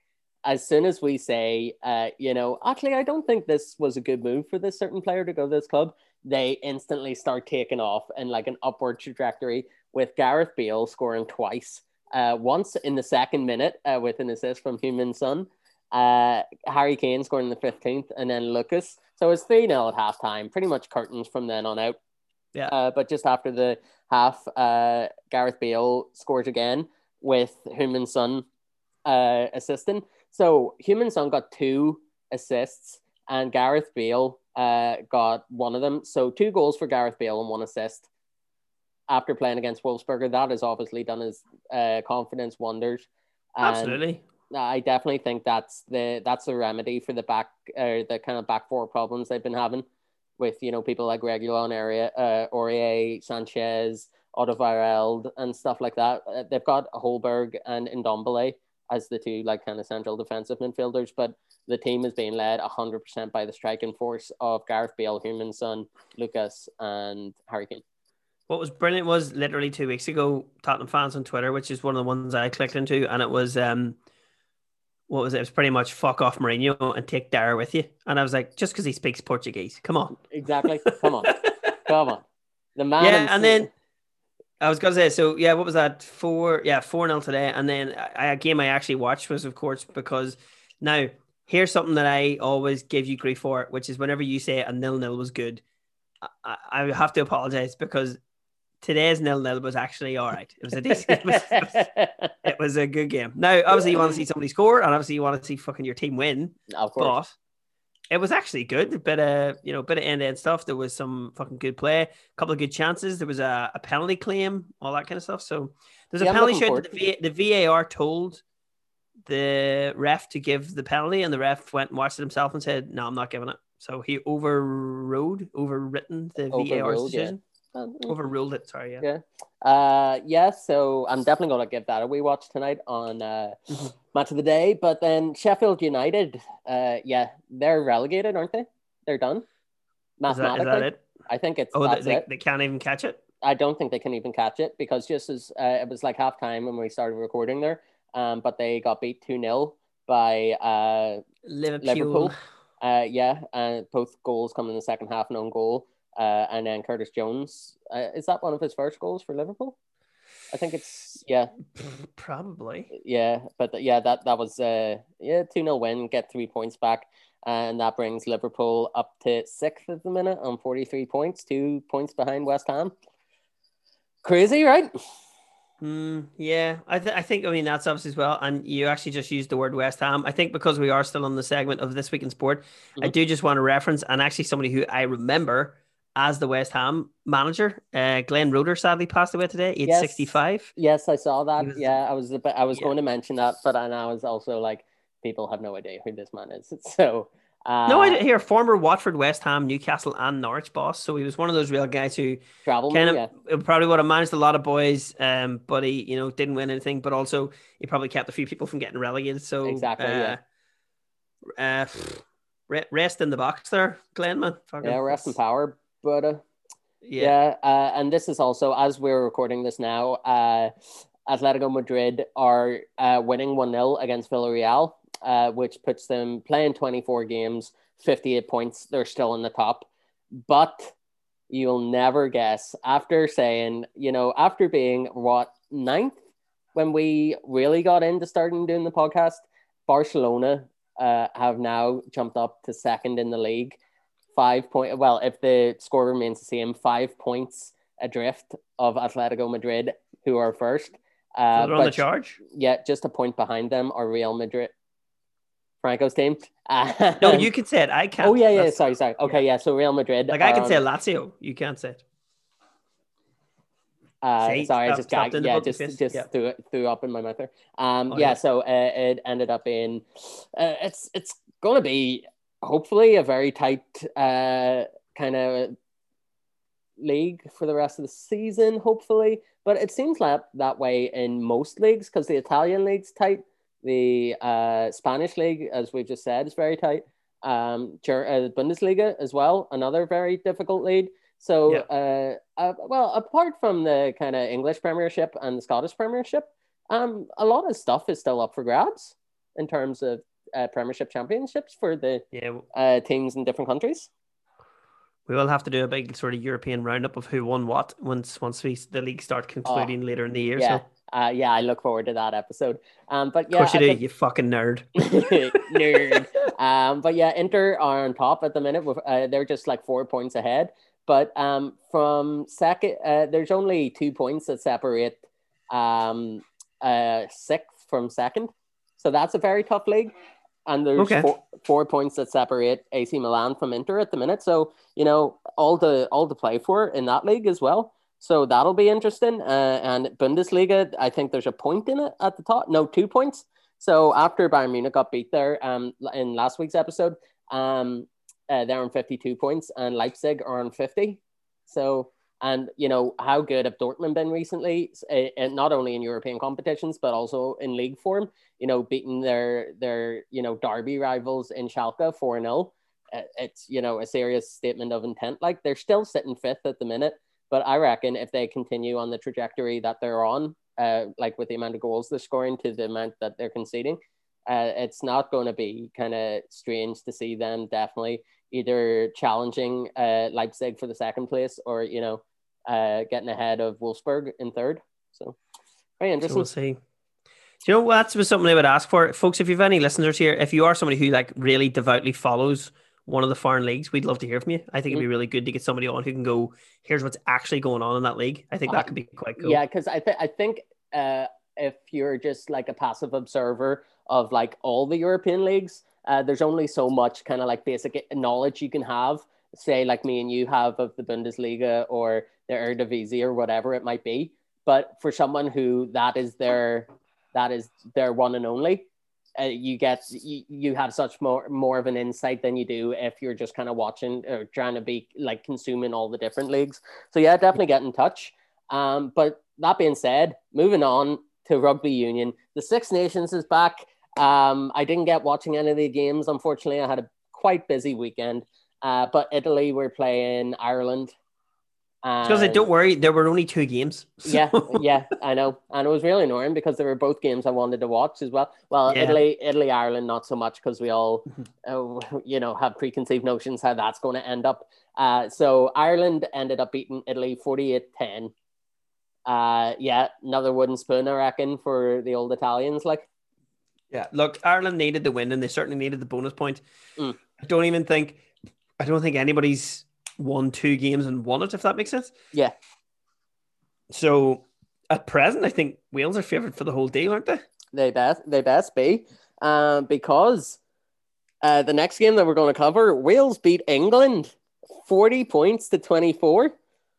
As soon as we say, uh, you know, actually, I don't think this was a good move for this certain player to go to this club, they instantly start taking off in like an upward trajectory with Gareth Bale scoring twice. Uh, once in the second minute uh, with an assist from Heung-min Son, uh, Harry Kane scoring the 15th, and then Lucas. So it's 3 0 at halftime, pretty much curtains from then on out. Yeah. Uh, but just after the half, uh, Gareth Bale scores again with Heung-min Son uh, assisting. So Heung-min Son got two assists, and Gareth Bale uh, got one of them. So two goals for Gareth Bale and one assist after playing against Wolfsberger. That has obviously done his uh, confidence wonders. And Absolutely. I definitely think that's the that's the remedy for the back uh, the kind of back four problems they've been having with you know people like Reguilón area uh, Aurier, Sanchez, Otto and stuff like that. Uh, they've got Højbjerg and Ndombele as the two like kind of central defensive midfielders, but the team is being led 100% by the striking force of Gareth Bale, Heung-min Son, Lucas, and Harry Kane. What was brilliant was literally two weeks ago, Tottenham fans on Twitter, which is one of the ones I clicked into, and it was um, what was it? It was pretty much fuck off Mourinho and take Dara with you. And I was like, just because he speaks Portuguese, come on. Exactly. Come on. Come on. The man. Yeah, and then I was gonna say, so yeah, what was that? Four, yeah, four nil today, and then I- a game I actually watched was, of course, because now here's something that I always give you grief for, which is whenever you say a nil nil was good, I, I I have to apologize because today's nil nil was actually all right. It was a decent, it was, it was- it was a good game. Now, obviously, you want to see somebody score, and obviously, you want to see fucking your team win, of course. but it was actually good. A bit of you know, bit of end to end stuff. There was some fucking good play, a couple of good chances. There was a, a penalty claim, all that kind of stuff. So there's a Yeah, I'm penalty that the, v, the VAR told the ref to give the penalty, and the ref went and watched it himself and said, "No, I'm not giving it." So he overrode, overwritten the Overruled, yeah. decision. Um, Overruled it. Sorry, yeah. Yeah. Uh, yeah, so I'm definitely going to give that a wee watch tonight on uh. Match of the Day. But then Sheffield United, uh, yeah, they're relegated, aren't they? They're done. Mathematically, Is that, is that it? I think it's Oh, they, it. they can't even catch it. I don't think they can even catch it because just as uh, it was like half time when we started recording there, um, but they got beat 2 0 by uh, Liverpool. Liverpool. Uh, yeah, uh, both goals come in the second half, an own goal. Uh, and then Curtis Jones. Uh, is that one of his first goals for Liverpool? I think it's, yeah, Probably. yeah. But yeah, that, that was, uh, yeah, 2 0 win, get three points back. And that brings Liverpool up to sixth at the minute on 43 points, two points behind West Ham. Crazy, right? Mm, yeah, I, th- I think I mean that's obviously as well. And you actually just used the word West Ham. I think because we are still on the segment of this week in sport, I Mhm. do just want to reference and actually somebody who I remember as the West Ham manager, uh, Glenn Roeder, sadly passed away today, age Yes. sixty five. Yes, I saw that. Was- yeah, I was bit, I was Yeah. going to mention that, but and I was also like, people have no idea who this man is. So, uh, no, I didn't hear former Watford, West Ham, Newcastle, and Norwich boss. So he was one of those real guys who travel kind of yeah. probably would have managed a lot of boys, um, but he you know didn't win anything. But also he probably kept a few people from getting relegated. So Exactly, uh, uh, rest in the box there, Glenn man. Fucking- Yeah, rest in power, brother. Yeah, Yeah, uh, and this is also as we're recording this now. Uh, Atletico Madrid are uh, winning one 0 against Villarreal, uh, which puts them playing twenty four games, fifty eight points. They're still in the top, but you'll never guess after saying you know after being what ninth when we really got into starting doing the podcast, Barcelona uh, have now jumped up to second in the league five point. Well, if the score remains the same, five points adrift of Atletico Madrid, who are first. Uh, So they're on the charge. yeah, just a point behind them are Real Madrid, Franco's team. No, you can say it. I can't. Oh yeah, yeah. That's- Sorry, sorry. Okay, yeah. So Real Madrid. Like I can on- say Lazio. You can't say it. Uh, See, sorry, I just gagged. Yeah, just fist. just Yeah. threw it threw up in my mouth there. Um, Oh, yeah, yeah. so uh, it ended up in. Uh, it's it's going to be hopefully a very tight uh kind of league for the rest of the season, hopefully. But it seems like that way in most leagues because the Italian league's tight, the uh, Spanish league, as we've just said, is very tight. Um, uh, Bundesliga as well, another very difficult league. So, yeah. uh, uh, well, apart from the kind of English Premiership and the Scottish Premiership, um, a lot of stuff is still up for grabs in terms of uh, Premiership championships for the yeah. uh, teams in different countries. We will have to do a big sort of European roundup of who won what once once we the league start concluding oh, later in the year. Yeah. So. Uh, yeah, I look forward to that episode. Um, but yeah, of course you do, think... you fucking nerd. nerd. Um, but yeah, Inter are on top at the minute. With, uh, they're just like four points ahead. But um, from second, uh, there's only two points that separate um, uh, sixth from second. So that's a very tough league and there's okay. four, four, points that separate AC Milan from Inter at the minute. So you know all the all to play for in that league as well. So that'll be interesting. Uh, and Bundesliga, I think there's a point in it at the top. No, two points. So after Bayern Munich got beat there um, in last week's episode, um, uh, they're on 52 points, and Leipzig are on 50. So and you know how good have Dortmund been recently, and not only in European competitions but also in league form. You know, beating their their you know derby rivals in Schalke four 0 uh, It's you know a serious statement of intent. Like they're still sitting fifth at the minute, but I reckon if they continue on the trajectory that they're on, uh, like with the amount of goals they're scoring to the amount that they're conceding, uh, it's not going to be kind of strange to see them definitely either challenging uh, Leipzig for the second place or you know uh, getting ahead of Wolfsburg in third. So very interesting. So we'll see. Do you know that's was something I would ask for, folks? If you have any listeners here, if you are somebody who like really devoutly follows one of the foreign leagues, we'd love to hear from you. I think it'd be mm-hmm. really good to get somebody on who can go, here's what's actually going on in that league. I think that uh, could be quite cool. Yeah, because I think I think uh, if you're just like a passive observer of like all the European leagues, uh, there's only so much kind of like basic knowledge you can have. Say like me and you have of the Bundesliga or the Eredivisie or whatever it might be. But for someone who that is their that is their one and only, uh, you get you, you have such more more of an insight than you do if you're just kind of watching or trying to be like consuming all the different leagues. So yeah, definitely get in touch. Um, but that being said, moving on to rugby union, the Six Nations is back. Um, I didn't get watching any of the games, unfortunately. I had a quite busy weekend. Uh, but Italy were playing Ireland because don't worry, there were only two games. So. Yeah, yeah, I know, and it was really annoying because there were both games I wanted to watch as well. Well, yeah. Italy, Italy, Ireland, not so much because we all, uh, you know, have preconceived notions how that's going to end up. Uh, so Ireland ended up beating Italy 48-10. Uh, yeah, another wooden spoon, I reckon, for the old Italians. Like, yeah, look, Ireland needed the win, and they certainly needed the bonus point. Mm. I don't even think, I don't think anybody's won two games and won it, if that makes sense. Yeah. So at present, I think Wales are favourite for the whole deal, aren't they? They best they best be, um, because uh, the next game that we're going to cover, Wales beat England, forty points to twenty four.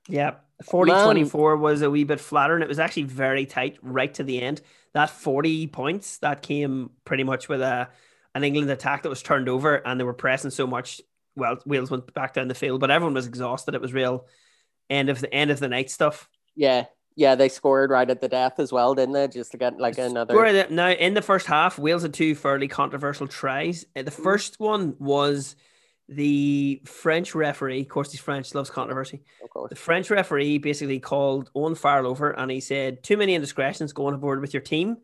Yeah, 40 24 was a wee bit flatter, and it was actually very tight right to the end. That 40 points that came pretty much with a an England attack that was turned over, and they were pressing so much well, Wales went back down the field, but everyone was exhausted. It was real end of the end of the night stuff. Yeah, yeah, they scored right at the death as well, didn't they? Just to get like another. Now in the first half, Wales had two fairly controversial tries. Uh, the mm-hmm. first one was the French referee. Of course, he's French, loves controversy. Of course. The French referee basically called Owen Farrell over, and he said, "Too many indiscretions going aboard with your team."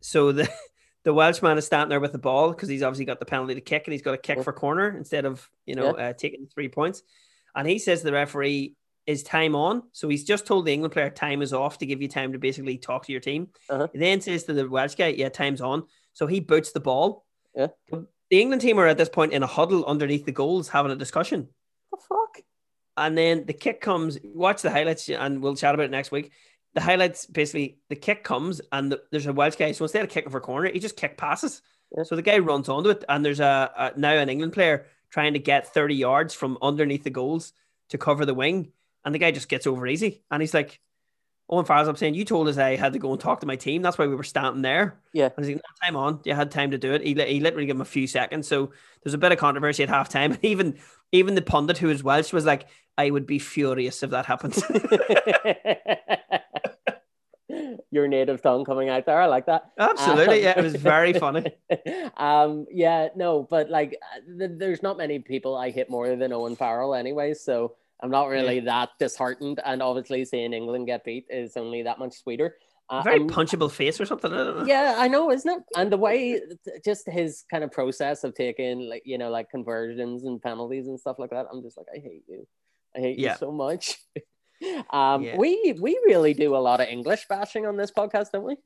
So the the Welshman is standing there with the ball because he's obviously got the penalty to kick and he's got a kick yeah. for corner instead of you know yeah. uh, taking three points. And he says to the referee, "Is time on?" So he's just told the England player time is off to give you time to basically talk to your team. Uh-huh. He then says to the Welsh guy, "Yeah, time's on." So he boots the ball. Yeah. The England team are at this point in a huddle underneath the goals having a discussion. The fuck? And then the kick comes. Watch the highlights, and we'll chat about it next week the highlights basically the kick comes and the, there's a Welsh guy. So instead of kicking for corner, he just kick passes. Yeah. So the guy runs onto it, and there's a, a, now an England player trying to get 30 yards from underneath the goals to cover the wing, and the guy just gets over easy. And he's like, Owen Farrell's up saying, You told us I had to go and talk to my team. That's why we were standing there. Yeah. And he's like, no, time on. You had time to do it. He, he literally gave him a few seconds. So there's a bit of controversy at halftime. And even even the pundit who was Welsh was like, I would be furious if that happened. Your native tongue coming out there. I like that. Absolutely. Um, Yeah, it was very funny. um, yeah, no, but like, uh, th- there's not many people I hit more than Owen Farrell, anyway. So I'm not really that disheartened. And obviously, seeing England get beat is only that much sweeter. Uh, Very I'm- punchable face or something. I yeah, I know, isn't it? And the way, just his kind of process of taking, like, you know, like conversions and penalties and stuff like that. I'm just like, I hate you. I hate Yeah. you so much. um, Yeah. we we really do a lot of English bashing on this podcast, don't we?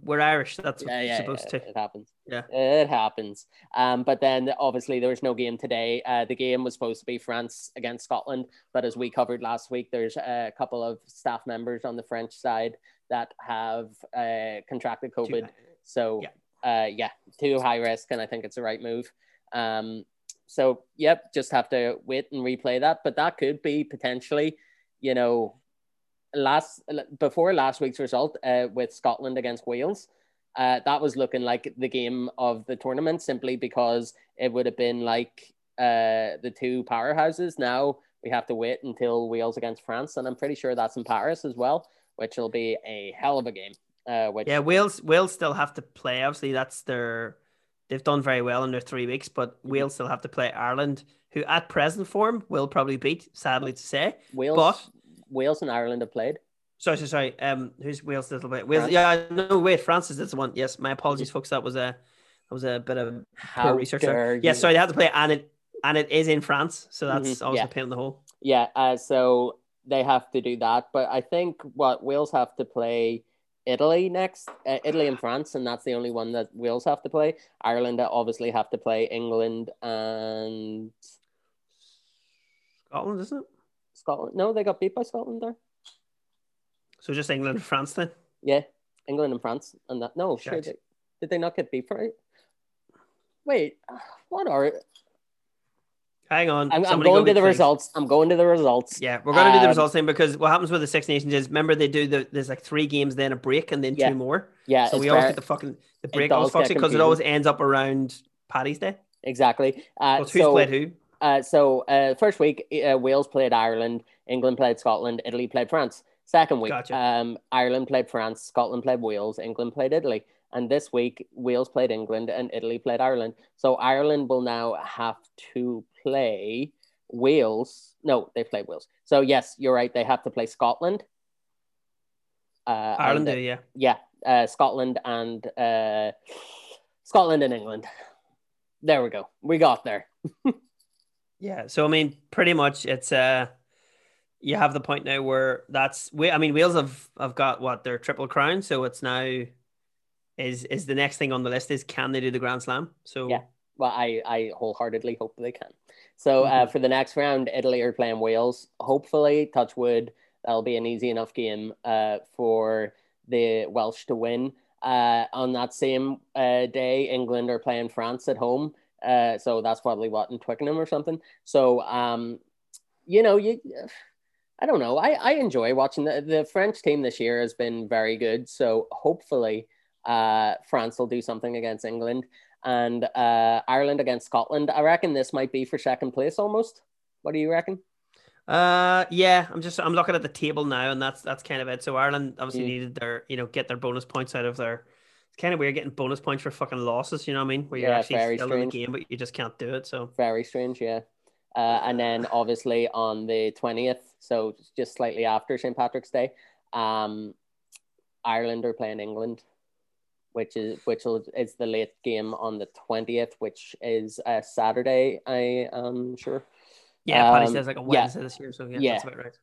We're Irish. That's what yeah, yeah, supposed yeah, to. It happens. Yeah. it happens. Um, but then obviously there was no game today. Uh, the game was supposed to be France against Scotland, but as we covered last week, there's a couple of staff members on the French side that have uh, contracted COVID. So uh, yeah, too high risk, and I think it's the right move. Um, so yep, just have to wait and replay that. But that could be potentially, you know, last before last week's result uh, with Scotland against Wales. Uh, that was looking like the game of the tournament simply because it would have been like uh, the two powerhouses. Now we have to wait until Wales against France, and I'm pretty sure that's in Paris as well, which will be a hell of a game. Uh, which Yeah, Wales Wales still have to play. Obviously, that's their they've done very well in their three weeks, but Mm-hmm. Wales still have to play Ireland, who at present form will probably beat, sadly to say. Wales, but- Wales and Ireland have played. Sorry, sorry, sorry. Um, who's Wales? Little bit. Wales. France. Yeah, no, wait. Francis is the one. Yes, my apologies, folks. That was a that was a bit of How poor research. dare There. you. Yes, sorry. They have to play, and it and it is in France, so that's Mhm, always yeah. a pain in the hole. Yeah, uh, so they have to do that. But I think what Wales have to play Italy next, uh, Italy and France, and that's the only one that Wales have to play. Ireland obviously have to play England and Scotland, isn't it? Scotland. No, they got beat by Scotland there. So just England and France then. Yeah, England and France, and that. No, sure. They, did they not get beat for it? Wait, what are? Hang on. I'm, I'm somebody go going to the things. results. I'm going to the results. Yeah, we're gonna do the Um, results thing because what happens with the Six Nations is remember they do the there's like three games, then a break, and then Yeah. two more. Yeah, so we always get the fucking the break always fucks it because it always ends up around Paddy's Day. exactly. Uh, Well, who's so, played who? Uh, so uh, first week, uh, Wales played Ireland, England played Scotland, Italy played France. Second week, Gotcha. um, Ireland played France, Scotland played Wales, England played Italy. And this week, Wales played England and Italy played Ireland. So Ireland will now have to play Wales. No, they played Wales. So yes, you're right. They have to play Scotland. Uh, Ireland and- yeah. yeah, uh, Scotland and uh, Scotland and England. There we go. We got there. Yeah. So I mean, pretty much it's uh you have the point now where that's we I mean Wales have have got what their triple crown, so it's now is is the next thing on the list is can they do the Grand Slam? So Yeah. Well, I, I wholeheartedly hope they can. So uh, for the next round, Italy are playing Wales. Hopefully, touch wood, that'll be an easy enough game uh, for the Welsh to win. Uh, on that same uh, day, England are playing France at home. Uh, so that's probably what in Twickenham or something. So um, you know, you I don't know. I, I enjoy watching the, the French team this year has been very good. So hopefully uh, France will do something against England and uh, Ireland against Scotland. I reckon this might be for second place almost. What do you reckon? Uh, yeah, I'm just I'm looking at the table now, and that's that's kind of it. So Ireland obviously Mm. needed their you know get their bonus points out of their. It's kind of weird getting bonus points for fucking losses. You know what I mean? Where you're Yeah, actually still in the game, but you just can't do it. So Very strange, yeah. Uh, and then obviously on the 20th, so just slightly after St. Patrick's Day, um, Ireland are playing England, which is which will, is the late game on the 20th, which is a Saturday, I am sure. yeah, Paddy Um, says like a yeah. Wednesday this year. So yeah, Yeah. that's about right.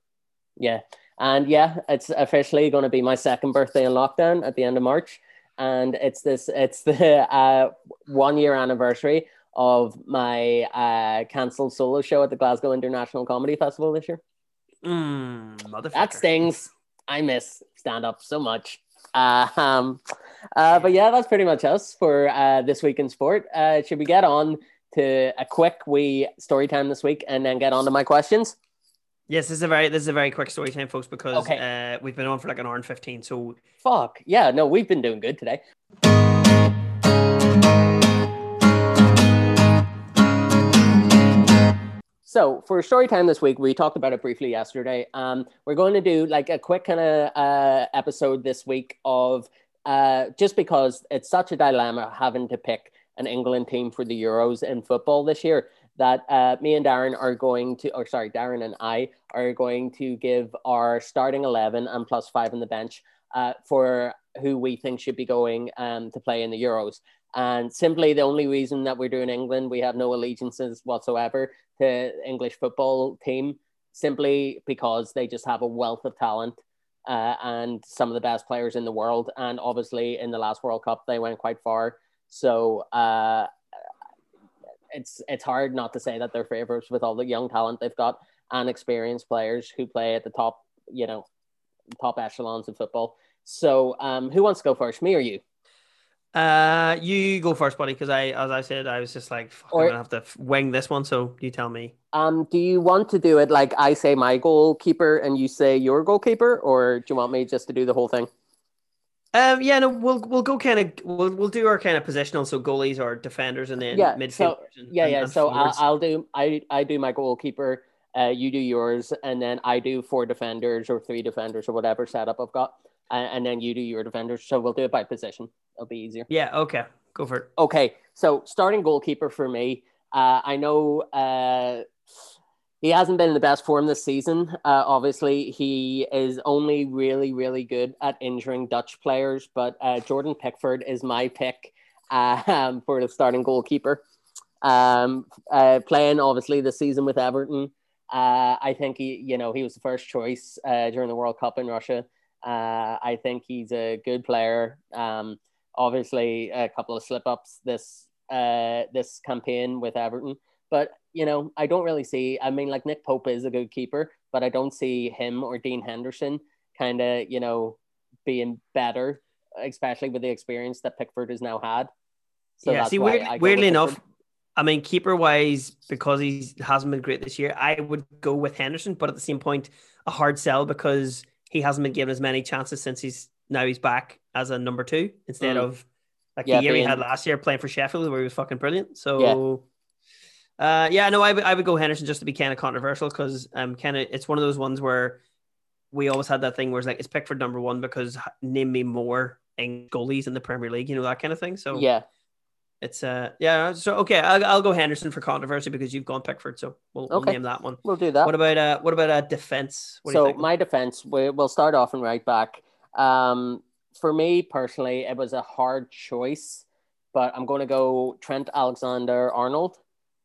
Yeah. And yeah, it's officially going to be my second birthday in lockdown at the end of March. And it's this, it's the uh, one year anniversary of my uh, cancelled solo show at the Glasgow International Comedy Festival this year. Mm. That stings. I miss stand up so much. Uh, um, uh, but yeah, that's pretty much us for uh, this week in sport. Uh, should we get on to a quick wee story time this week and then get on to my questions? Yes, this is a very this is a very quick story time, folks, because Okay. uh, we've been on for like an hour and fifteen. So Fuck. Yeah, no, we've been doing good today. So for story time this week, we talked about it briefly yesterday. Um, we're going to do like a quick kind of uh, episode this week of uh, just because it's such a dilemma having to pick an England team for the Euros in football this year that uh, me and Darren are going to, or sorry, Darren and I are going to give our starting 11 and plus five on the bench uh, for who we think should be going um, to play in the Euros. And simply the only reason that we're doing England, we have no allegiances whatsoever to English football team, simply because they just have a wealth of talent uh, and some of the best players in the world. And obviously, in the last World Cup, they went quite far. So uh, it's it's hard not to say that they're favorites with all the young talent they've got and experienced players who play at the top, you know, top echelons of football. So, um, who wants to go first, me or you? uh, you go first, buddy, because I, as I said, I was just like, Or- I'm gonna have to wing this one. So you tell me. Um, do you want to do it like I say my goalkeeper and you say your goalkeeper, or do you want me just to do the whole thing? Um, yeah, no, we'll we'll go kind of we'll we'll do our kind of positional. So goalies or defenders, and then Yeah, midfielders. so- and, Yeah, and- yeah. So I'll. I'll do I I do my goalkeeper, uh, you do yours, and then I do four defenders or three defenders or whatever setup I've got, and, and then you do your defenders. So we'll do it by position. It'll be easier. yeah, okay, go for it. Okay, so starting goalkeeper for me, uh, I know uh, he hasn't been in the best form this season. Uh, obviously, he is only really, really good at injuring Dutch players, but uh, Jordan Pickford is my pick um, for the starting goalkeeper. Um, uh, playing obviously the season with Everton, uh, I think he, you know, he was the first choice uh, during the World Cup in Russia. Uh, I think he's a good player. Um, obviously a couple of slip ups this uh this campaign with Everton. But you know, I don't really see. I mean, like Nick Pope is a good keeper, but I don't see him or Dean Henderson kind of you know being better, especially with the experience that Pickford has now had. So yeah, see, weird, weirdly enough, Pickford. I mean, keeper wise, because he hasn't been great this year, I would go with Henderson. But at the same point, a hard sell because he hasn't been given as many chances since he's now he's back as a number two instead Mm. of like Yeah, the year he had last year playing for Sheffield where he was fucking brilliant. So. Uh, yeah, no, I would I would go Henderson just to be kind of controversial because um, kind of it's one of those ones where we always had that thing where it's like it's Pickford number one because name me more goalies in the Premier League, you know that kind of thing. So yeah, it's uh yeah. So okay, I'll, I'll go Henderson for controversy because you've gone Pickford, so we'll, we'll name that one. we'll do that. What about uh what about uh defense? What do you so my defense, we, we'll start off in right back. Um, for me personally, it was a hard choice, but I'm going to go Trent Alexander Arnold.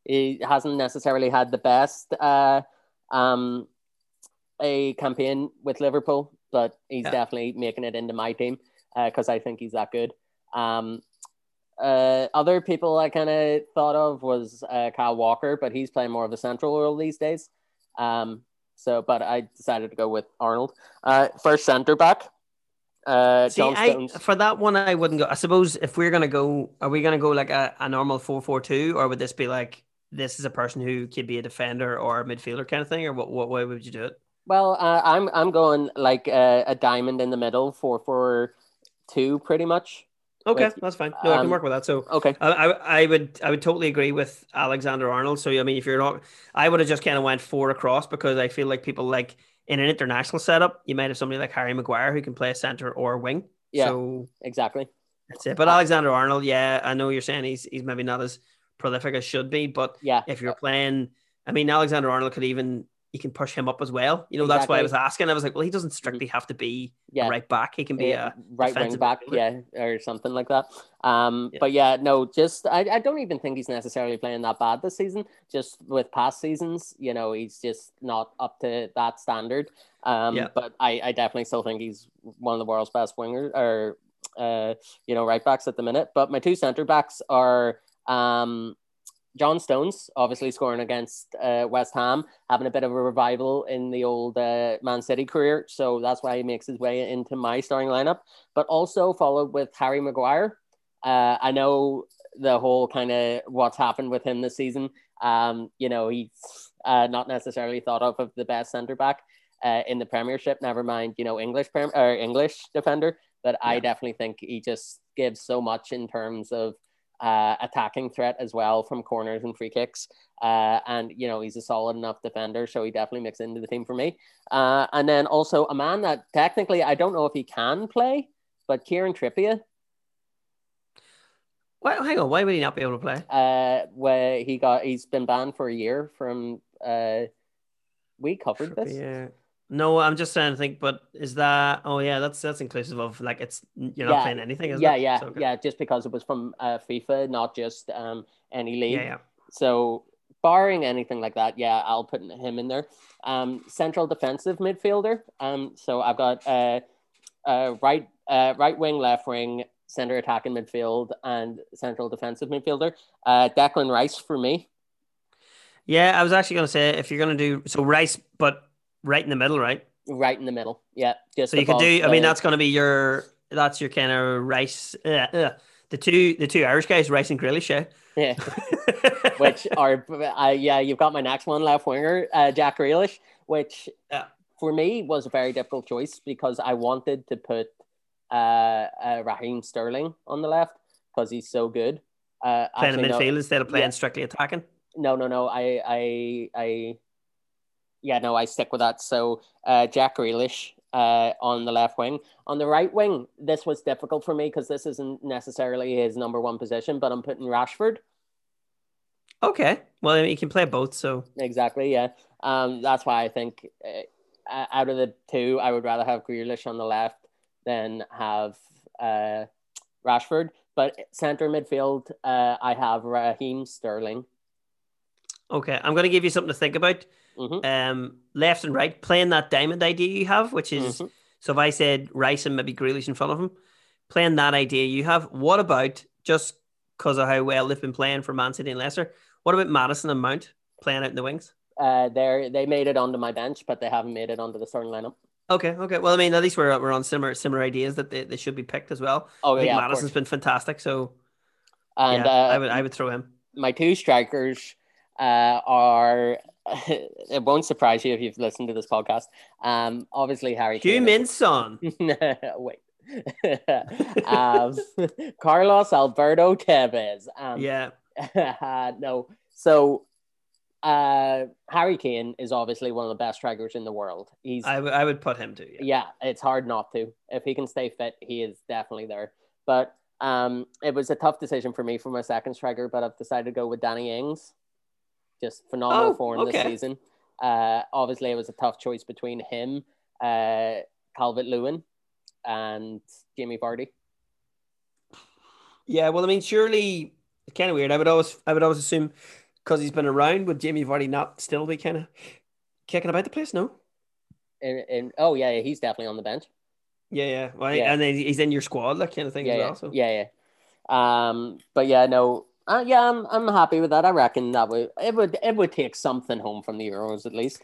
He hasn't necessarily had the best uh, um, a campaign with Liverpool, but he's Yeah. definitely making it into my team because I think he's that good. Um, uh, other people I kind of thought of was uh, Kyle Walker, but he's playing more of a central role these days. Um, so, but I decided to go with Arnold. Uh, first center back, uh, See, I, Stones. for that one, I wouldn't go. I suppose if we're gonna go, are we gonna go like a, a normal four four two, or would this be like this is a person who could be a defender or a midfielder kind of thing, or what what way would you do it? Well, uh, I'm I'm going like uh, a diamond in the middle, four four two, pretty much. Okay, With- that's fine. No, I um, can work with that. So Okay. I, I, I would I would totally agree with Alexander Arnold. So I mean, if you're not, I would have just kind of went four across because I feel like people like in an international setup, you might have somebody like Harry Maguire who can play a center or wing. Yeah. So Exactly. that's it. But Alexander Arnold, yeah, I know you're saying he's he's maybe not as prolific as should be, but Yeah. if you're playing, I mean, Alexander Arnold could even you can push him up as well. You know, that's why I was asking. I was like, well, he doesn't strictly have to be Yeah. right back. He can be Yeah, a right wing back, midfielder. yeah, or something like that. Um, Yeah. but yeah, no, just I, I don't even think he's necessarily playing that bad this season. Just with past seasons, you know, he's just not up to that standard. Um, Yeah. but I, I definitely still think he's one of the world's best wingers or uh, you know, right backs at the minute. But my two center backs are um John Stones, obviously scoring against uh, West Ham, having a bit of a revival in the old uh, Man City career. So that's why he makes his way into my starting lineup. But also followed with Harry Maguire. Uh, I know the whole kind of what's happened with him this season. Um, you know, he's uh, not necessarily thought of of the best centre back uh, in the Premiership. Never mind, you know, English prem- or English defender. But I definitely think he just gives so much in terms of uh, attacking threat as well from corners and free kicks. Uh, and you know he's a solid enough defender, so he definitely mixes into the team for me. Uh, and then also a man that technically I don't know if he can play, but Kieran Trippier, Why, hang on, why would he not be able to play? uh, where he got he's been banned for a year from. Uh, we covered this. No, I'm just trying to think, but is that? Oh yeah, that's that's inclusive of like it's you're not Yeah, playing anything, yeah, it? yeah, So, okay. yeah. Just because it was from uh, FIFA, not just um, any league. yeah, yeah. So barring anything like that, yeah, I'll put him in there. Um, central defensive midfielder. Um, so I've got uh, uh, right uh, right wing, left wing, center attacking midfield, and central defensive midfielder. Uh, Declan Rice for me. Yeah, I was actually going to say if you're going to do so Rice, but right in the middle, right? Right in the middle. Yeah, just So you could do. I mean, that's going to be your. That's your kind of Rice. Uh, uh, the two, the two Irish guys, Rice and Grealish. Yeah. yeah. which are uh, yeah, you've got my next one left winger, uh, Jack Grealish, which Yeah. for me was a very difficult choice because I wanted to put uh, uh Raheem Sterling on the left because he's so good. Uh, playing in actually, no- midfield instead of playing yeah. strictly attacking. No, no, no. I, I, I. Yeah, no, I stick with that. So, uh, Jack Grealish, uh, on the left wing. On the right wing, this was difficult for me because this isn't necessarily his number one position, but I'm putting Rashford. Okay. Well, I mean, you can play both. So Exactly, yeah. Um, that's why I think uh, out of the two, I would rather have Grealish on the left than have uh, Rashford. But center midfield, uh, I have Raheem Sterling. okay, I'm going to give you something to think about. Hmm Um, left and right, playing that diamond idea you have, which is Mhm. so. If I said Rice and maybe Grealish in front of him, playing that idea you have. What about just because of how well they've been playing for Man City and Leicester? What about Maddison and Mount playing out in the wings? Uh, they they made it onto my bench, but they haven't made it onto the starting lineup. Okay, okay. Well, I mean, at least we're we're on similar similar ideas that they, they should be picked as well. Oh I think yeah, Maddison's been fantastic, so and yeah, uh, I would I would throw him. my two strikers uh, are. It won't surprise you if you've listened to this podcast. Um, obviously Harry. Hugh is- Wait. um, Carlos Alberto Tevez. Um, Yeah, no. So, uh, Harry Kane is obviously one of the best strikers in the world. He's I would put him to Yeah. yeah, it's hard not to. If he can stay fit, he is definitely there. But um, it was a tough decision for me for my second striker, but I've decided to go with Danny Ings. Just phenomenal Oh, form this season. Uh, obviously, it was a tough choice between him, uh, Calvert Lewin, and Jamie Vardy. Yeah, well, I mean, surely it's kind of weird. I would always, I would always assume because he's been around, would Jamie Vardy not still be kind of kicking about the place? No. And, and oh yeah, yeah, he's definitely on the bench. Yeah, yeah. Well, Yeah. and then he's in your squad, that kind of thing yeah, as yeah, well. So yeah, yeah. Um, but yeah, no, uh, yeah, I'm I'm happy with that. I reckon that would it would it would take something home from the Euros at least.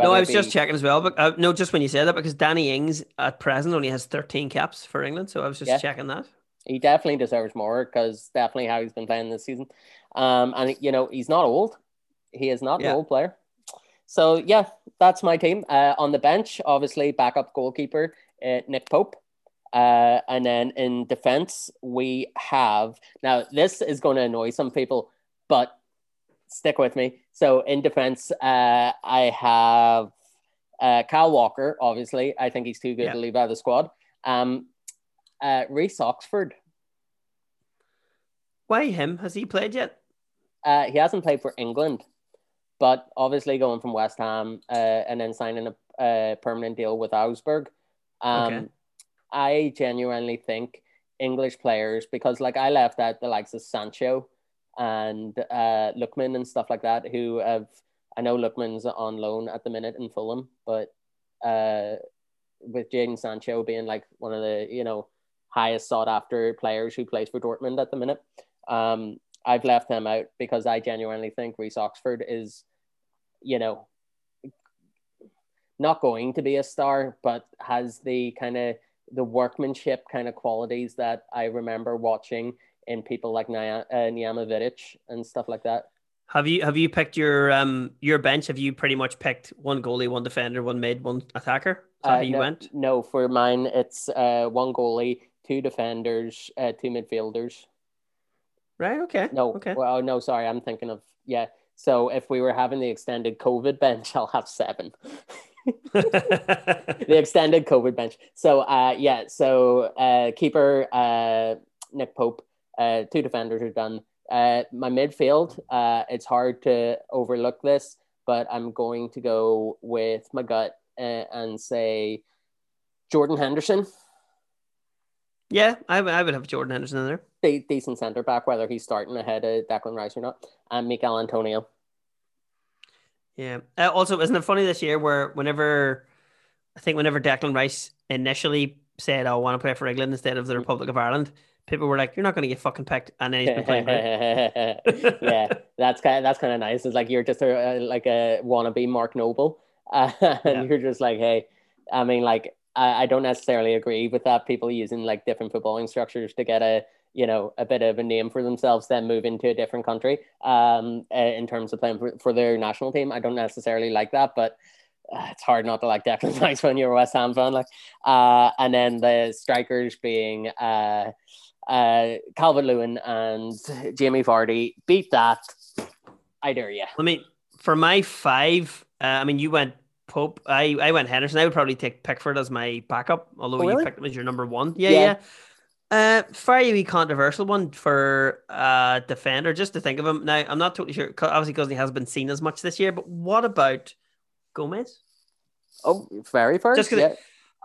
no, I was just checking as well, but uh, no, just when you said that because Danny Ings at present only has 13 caps for England, so I was just Yeah. checking that. He definitely deserves more because definitely how he's been playing this season. Um, and you know he's not old. He is not Yeah. an old player. So yeah, that's my team. Uh, on the bench, obviously backup goalkeeper uh, Nick Pope. Uh, and then in defense, we have now this is going to annoy some people, but stick with me. So in defense, uh, I have uh, Kyle Walker. Obviously, I think he's too good Yeah. to leave out of the squad. Um, uh, Reece Oxford. Why him? Has he played yet? Uh, he hasn't played for England, but obviously going from West Ham uh, and then signing a, a permanent deal with Augsburg. Um, Okay. I genuinely think English players, because like I left out the likes of Sancho and uh, Lookman and stuff like that, who have, I know Lookman's on loan at the minute in Fulham, but uh, with Jadon Sancho being like one of the, you know, highest sought after players who plays for Dortmund at the minute. Um, I've left them out because I genuinely think Reece Oxford is, you know, not going to be a star, but has the kind of the workmanship kind of qualities that I remember watching in people like Nia, uh, Vidic and stuff like that. Have you have you picked your um your bench? Have you pretty much picked one goalie, one defender, one mid, one attacker? Is that Uh, how you no, went? no, for mine, it's uh, one goalie, two defenders, uh, two midfielders. Right. Okay. No, Okay. well, no, sorry, I'm thinking of yeah. So if we were having the extended COVID bench, I'll have seven. the extended COVID bench. So uh yeah, so uh keeper uh Nick Pope, uh two defenders are done. Uh my midfield, uh it's hard to overlook this, but I'm going to go with my gut uh, and say Jordan Henderson, yeah, I, would- I would have Jordan Henderson in there. de- decent centre back, whether he's starting ahead of Declan Rice or not, and Michail Antonio. Yeah. Uh, also, isn't it funny this year where whenever I think whenever Declan Rice initially said, "I want to play for England instead of the Republic of Ireland," people were like, "You're not going to get fucking picked," and then he's been playing. yeah, that's kind of, that's kind of nice. It's like you're just a, like a wannabe Mark Noble, uh, and Yeah. you're just like, hey, I mean, like I, I don't necessarily agree with that. People using like different footballing structures to get a you know a bit of a name for themselves, then move into a different country. Um, in terms of playing for, for their national team, I don't necessarily like that, but. Uh, it's hard not to like Declan Rice when you're a West Ham fan, like, uh, and then the strikers being uh, uh, Calvert Lewin and Jamie Vardy. Beat that. I dare you. Let me for my five. Uh, I mean, you went Pope. I I went Henderson. I would probably take Pickford as my backup, although Oh, you really? picked him as your number one. Yeah, Yeah. yeah. Uh, very controversial one for uh defender. Just to think of him now, I'm not totally sure. Obviously, because he hasn't been seen as much this year. But what about Gomez? Oh, very first. Just 'cause yeah.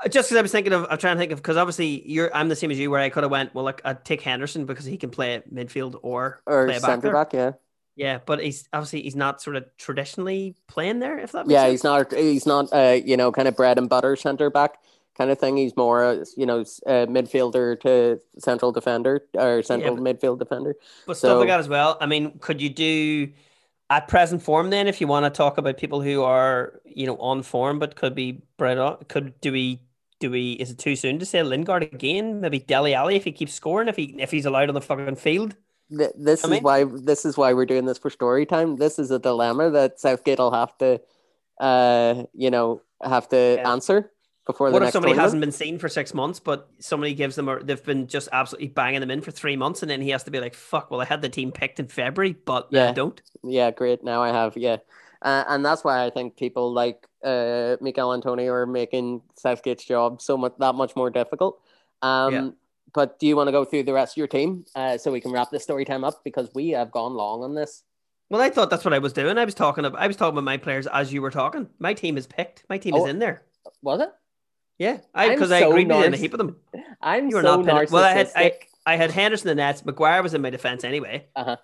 Just because I was thinking of, I'm trying to think of because obviously you're, I'm the same as you, where I could have went, well, like I'd take Henderson because he can play midfield or, or play back centre there. back. Yeah, Yeah, but he's obviously he's not sort of traditionally playing there. If that makes yeah. sense. He's not. He's not. Uh, you know, kind of bread and butter centre back kind of thing. He's more, you know, uh, midfielder to central defender or central but- midfield defender. But stuff like that as well. I mean, could you do at present form then if you want to talk about people who are, you know, on form but could be bred up? Could do we do we is it too soon to say Lingard again? Maybe Dele Alli if he keeps scoring, if he if he's allowed on the fucking field. Th- This I is mean- why. This is why we're doing this for story time. This is a dilemma that Southgate will have to, uh, you know, have to Yeah. answer before What if somebody tournament. hasn't been seen for six months, but somebody gives them or they've been just absolutely banging them in for three months, and then he has to be like, "Fuck!" Well, I had the team picked in February, but yeah, Yeah. I don't. Yeah, great. Now I have, yeah. Uh, and that's why I think people like uh, Michail Antonio are making Southgate's job so much that much more difficult. Um, Yeah. But do you want to go through the rest of your team uh, so we can wrap this story time up because we have gone long on this? Well, I thought that's what I was doing. I was talking about I was talking about my players as you were talking. My team is picked. My team Oh. is in there. Was it? Yeah, I because I so agreed with you on a heap of them. I'm You were so not pinning- narcissistic. well, I had- I had Henderson in the nets. Maguire was in my defense anyway. Uh-huh.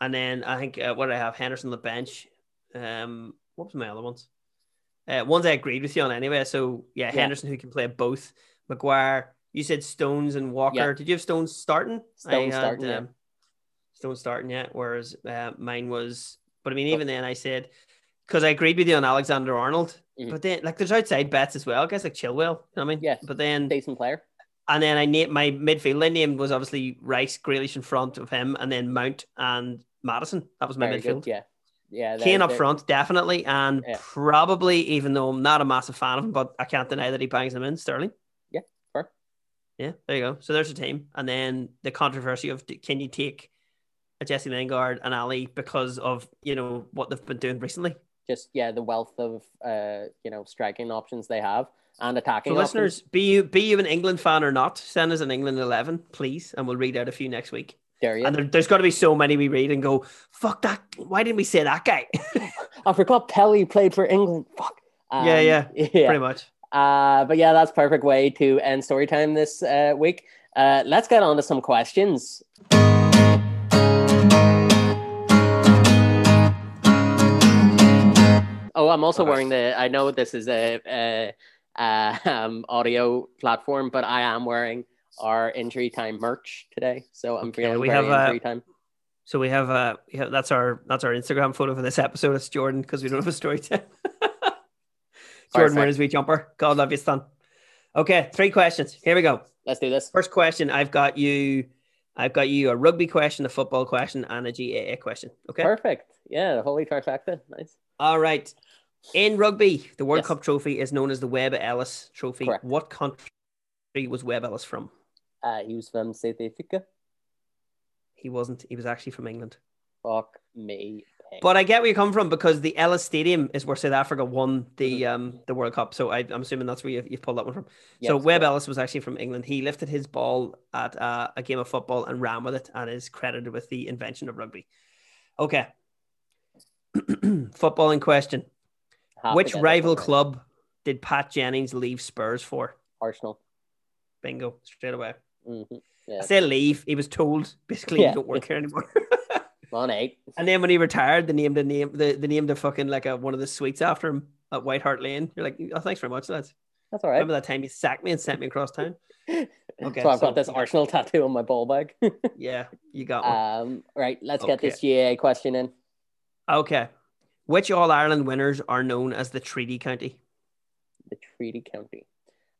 And then I think uh, what did I have Henderson on the bench. Um, what was my other ones? Uh, ones I agreed with you on anyway. So yeah, Yeah. Henderson who can play both. Maguire. You said Stones and Walker. Yeah. Did you have Stones starting? Stones starting, yeah. Stones starting, yeah. Whereas uh, mine was, but I mean, even then I said because I agreed with you on Alexander Arnold. Mhm. But then, like, there's outside bets as well. Guys like Chilwell. You know what I mean? Yeah. But then decent player. and then I named my midfield. I named was obviously Rice, Grealish in front of him, and then Mount and Maddison. That was my Very midfield. good. Yeah. Yeah. Kane up front, definitely, and Yeah. probably even though I'm not a massive fan of him, but I can't deny that he bangs them in. Sterling. Yeah, fair. Yeah, there you go. So there's a team, and then the controversy of can you take a Jesse Lingard and Alli because of you know what they've been doing recently. Just yeah, the wealth of uh, you know, striking options they have and attacking So options. listeners, be you be you an England fan or not, send us an England eleven, please, and we'll read out a few next week. There you? And there, there's got to be so many we read and go, fuck that. Why didn't we say that guy? I forgot Pelly played for England. Fuck. Yeah, yeah, yeah. Pretty much. Uh, but yeah, that's perfect way to end story time this uh, week. Uh, let's get on to some questions. Oh, I'm also wearing the. I know this is a, a, a um, audio platform, but I am wearing our injury time merch today, so I'm Okay, feeling we very have, uh, injury time. So we have uh we have, that's our that's our Instagram photo for this episode. It's Jordan because we don't have a story time. Jordan wearing his wee jumper. God love you, son. Okay, three questions. Here we go. Let's do this. First question, I've got you I've got you a rugby question, a football question, and a GAA question. Okay. Perfect. Yeah, the holy trifecta. Nice. All right. In rugby, the World Yes. Cup trophy is known as the Webb Ellis Trophy. Correct. What country was Webb Ellis from? Uh, he was from South Africa. He wasn't. He was actually from England. Fuck me. But I get where you come from because the Ellis Stadium is where South Africa won the um the World Cup. So I, I'm assuming that's where you, you've pulled that one from. Yes, so Webb correct. Ellis was actually from England. He lifted his ball at uh, a game of football and ran with it, and is credited with the invention of rugby. Okay. football in question. Which rival club did Pat Jennings leave Spurs for? Arsenal. Bingo, straight away. hmm I say leave. He was told basically Yeah. you don't work here anymore. On eight. and then when he retired, they named the name the they named the fucking like a one of the suites after him at White Hart Lane. You're like, oh, thanks very much, lads. That's all right. Remember that time you sacked me and sent me across town? Okay, so I've so- got this Arsenal tattoo on my ball bag. Yeah, you got one. um, right, let's get this GA question in. okay. Which All Ireland winners are known as the Treaty County? The Treaty County.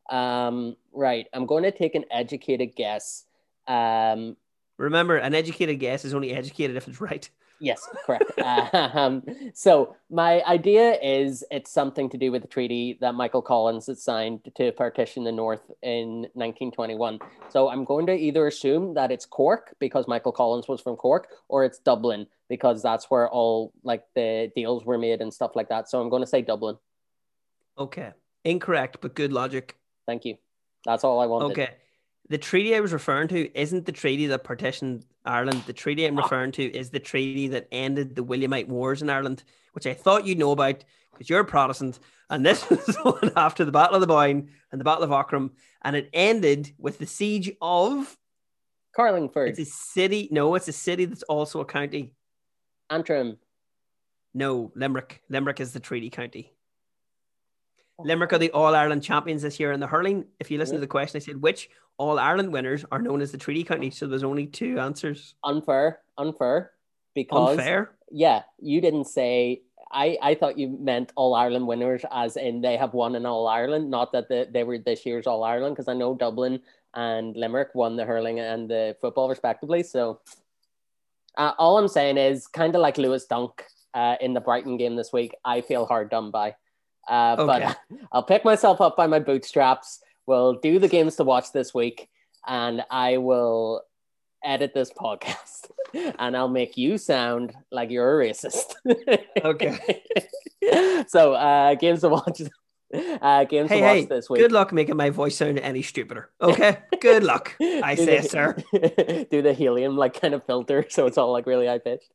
Um, right, I'm going to take an educated guess. Um, Remember, an educated guess is only educated if it's right. Yes, correct. um, so my idea is it's something to do with the treaty that Michael Collins had signed to partition the North in 1921. So I'm going to either assume that it's Cork because Michael Collins was from Cork, or it's Dublin because that's where all like the deals were made and stuff like that. So I'm going to say Dublin. Okay. Incorrect, but good logic. Thank you. That's all I wanted. Okay. The treaty I was referring to isn't the treaty that partitioned Ireland. The treaty I'm Ah. referring to is the treaty that ended the Williamite Wars in Ireland, which I thought you'd know about because you're a Protestant. And this was the one after the Battle of the Boyne and the Battle of Aughrim. And it ended with the siege of Carlingford, it's a city. No, it's a city that's also a county. Antrim. No, Limerick. Limerick is the treaty county. Limerick are the All Ireland champions this year in the hurling. If you listen to the question, I said which All Ireland winners are known as the treaty county. So there's only two answers. Unfair, unfair. Because Unfair. Yeah, you didn't say. I, I thought you meant All Ireland winners, as in they have won in All Ireland, not that the, they were this year's All Ireland, because I know Dublin and Limerick won the hurling and the football respectively. So, uh, all I'm saying is kind of like Lewis Dunk uh, in the Brighton game this week. I feel hard done by, uh, Okay. but I'll pick myself up by my bootstraps. We'll do the games to watch this week, and I will edit this podcast and I'll make you sound like you're a racist. Okay. so uh games to watch uh games Hey, to watch hey, this week. good luck making my voice sound any stupider. Okay, good luck. I Do say, the- sir. do the helium like kind of filter so it's all like really high pitched.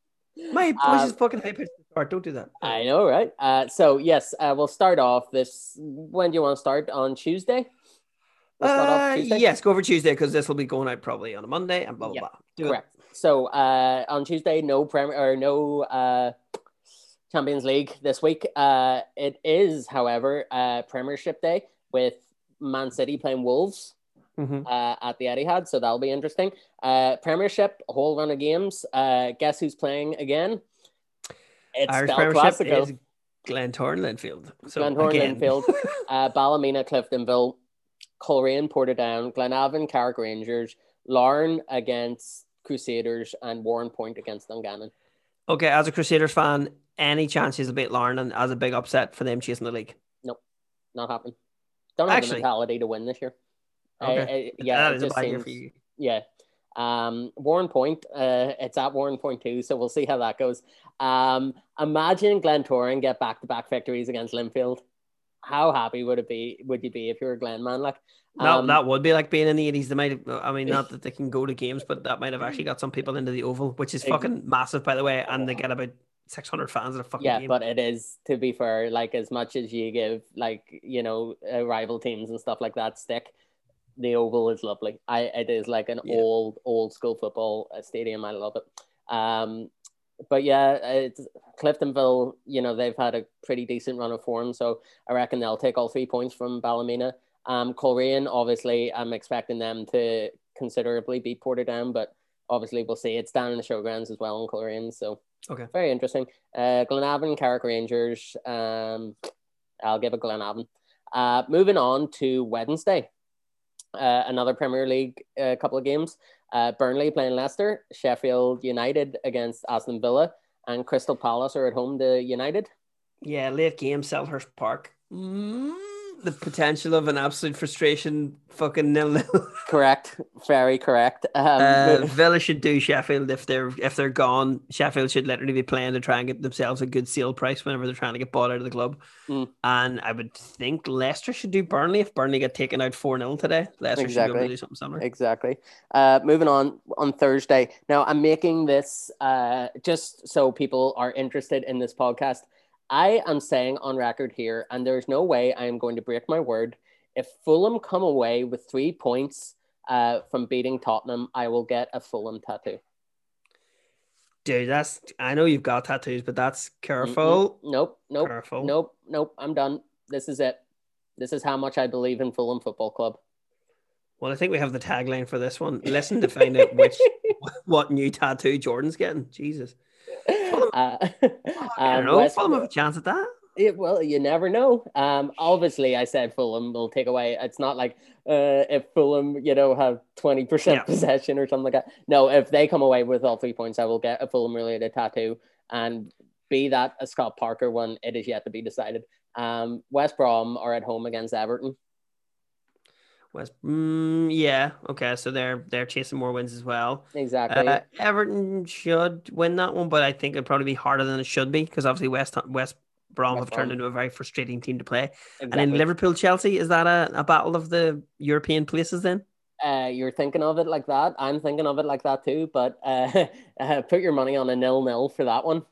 My voice Um, is fucking high pitched. Don't do that. I know, right? Uh so yes, uh, we'll start off this when do you want to start? On Tuesday? We'll start Uh, Tuesday? yes, go for Tuesday because this will be going out probably on a Monday and blah blah blah. Do it. Correct. So uh, on Tuesday, no Premier or no uh, Champions League this week. Uh, it is, however, uh, Premiership Day with Man City playing Wolves Mhm. uh, at the Etihad, so that'll be interesting. Uh, Premiership, a whole run of games. Uh, guess who's playing again? It's Irish Premiership Classico. is Glentoran Linfield. So Glentoran Linfield. uh, Ballymena, Cliftonville, Coleraine, Portadown, Glenavon, Carrick Rangers, Larne against Crusaders, and Warrenpoint against Dungannon. okay, as a Crusaders fan, any chances will beat Larne and as a big upset for them chasing the league. Nope, not happening. Don't have Actually- the mentality to win this year. I- Okay. I- yeah, that is a just bad year seems- for you. Yeah. Um, Warrenpoint, uh, it's at Warrenpoint too, so we'll see how that goes. Um, imagine Glentoran get back to back victories against Linfield. How happy would it be? Would you be if you were a Glen man? Like, that, um, that would be like being in the eighties. They might have. I mean, not that they can go to games, but that might have actually got some people into the Oval, which is fucking massive, by the way. And they get about six hundred fans at a fucking yeah, game. but it is to be fair. Like as much as you give like you know uh, rival teams and stuff like that stick, the Oval is lovely. I it is like an Yeah. old old school football uh, stadium. I love it. Um, but yeah, it's Cliftonville. You know they've had a pretty decent run of form, so I reckon they'll take all three points from Ballymena. Um, Coleraine, obviously, I'm expecting them to considerably beat Portadown, but obviously we'll see. It's down in the showgrounds as well in Coleraine, so Okay. very interesting. Uh, Glenavon, Carrick Rangers. Um, I'll give it Glenavon. Uh, moving on to Wednesday, uh, another Premier League uh, couple of games. Uh, Burnley playing Leicester, Sheffield United against Aston Villa, and Crystal Palace are at home to United. Yeah, late game, Selhurst Park. Mm, the potential of an absolute frustration, fucking nil nil. Correct, very correct. Um, Uh, Villa should do Sheffield if they're if they're gone. Sheffield should literally be playing to try and get themselves a good sale price whenever they're trying to get bought out of the club. Mm. And I would think Leicester should do Burnley if Burnley get taken out four 0 today. Leicester should be able Exactly. to do something similar. Exactly. Uh, moving on on Thursday. Now I'm making this uh, just so people are interested in this podcast. I am saying on record here, and there's no way I am going to break my word. If Fulham come away with three points uh, from beating Tottenham, I will get a Fulham tattoo. Dude, that's I know you've got tattoos, but that's careful. Mm-mm. Nope. Nope. Careful. Nope. Nope. I'm done. This is it. This is how much I believe in Fulham Football Club. Well, I think we have the tagline for this one. Listen to find out which what new tattoo Jordan's getting. Jesus. Uh, I um, don't know. West- Fulham have a chance at that. Yeah, well, you never know. Um, obviously, I said Fulham will take away. It's not like uh, if Fulham, you know, have twenty percent possession or something like that. No, if they come away with all three points, I will get a Fulham related tattoo, and be that a Scott Parker one. It is yet to be decided. Um, West Brom are at home against Everton. West, mm, yeah, okay, so they're they're chasing more wins as well. Exactly. Uh, Everton should win that one, but I think it'd probably be harder than it should be because obviously West West Brom West have turned Brom. into a very frustrating team to play. And exactly. then Liverpool Chelsea is that a, a battle of the European places then? uh, you're thinking of it like that. I'm thinking of it like that too. But uh, uh, put your money on a nil nil for that one.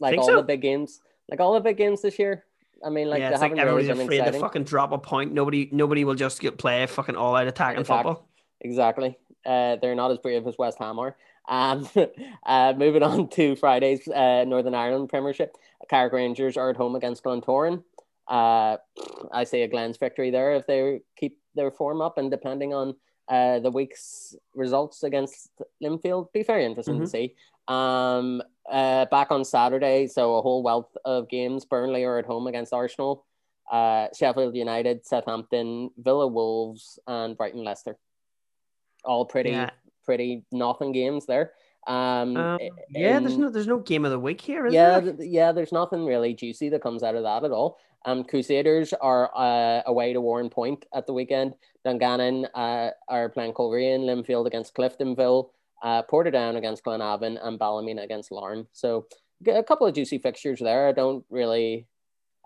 Like Think all so? the big games, like all the big games this year. I mean, like yeah, they it's like really everybody's afraid exciting. to fucking drop a point. Nobody nobody will just get play fucking all out Attack. football. Exactly. Uh, they're not as brave as West Ham are. Um, uh, moving on to Friday's uh, Northern Ireland Premiership. Carrick Rangers are at home against Glentoran. Uh, I say a Glens victory there if they keep their form up, and depending on uh, the week's results against Linfield, be very interesting to Mhm. see. Um, uh, back on Saturday, so a whole wealth of games. Burnley are at home against Arsenal. Uh, Sheffield United, Southampton, Villa Wolves, and Brighton Leicester. All pretty Yeah. pretty nothing games there. Um, Um, yeah, there's no there's no game of the week here, is yeah, there? th- yeah. There's nothing really juicy that comes out of that at all. Um, Crusaders are uh, away to Warrenpoint at the weekend. Dungannon uh, are playing Coleraine, Linfield against Cliftonville, uh, Portadown against Glenavon, and Ballymena against Larne. So a couple of juicy fixtures there. I don't really.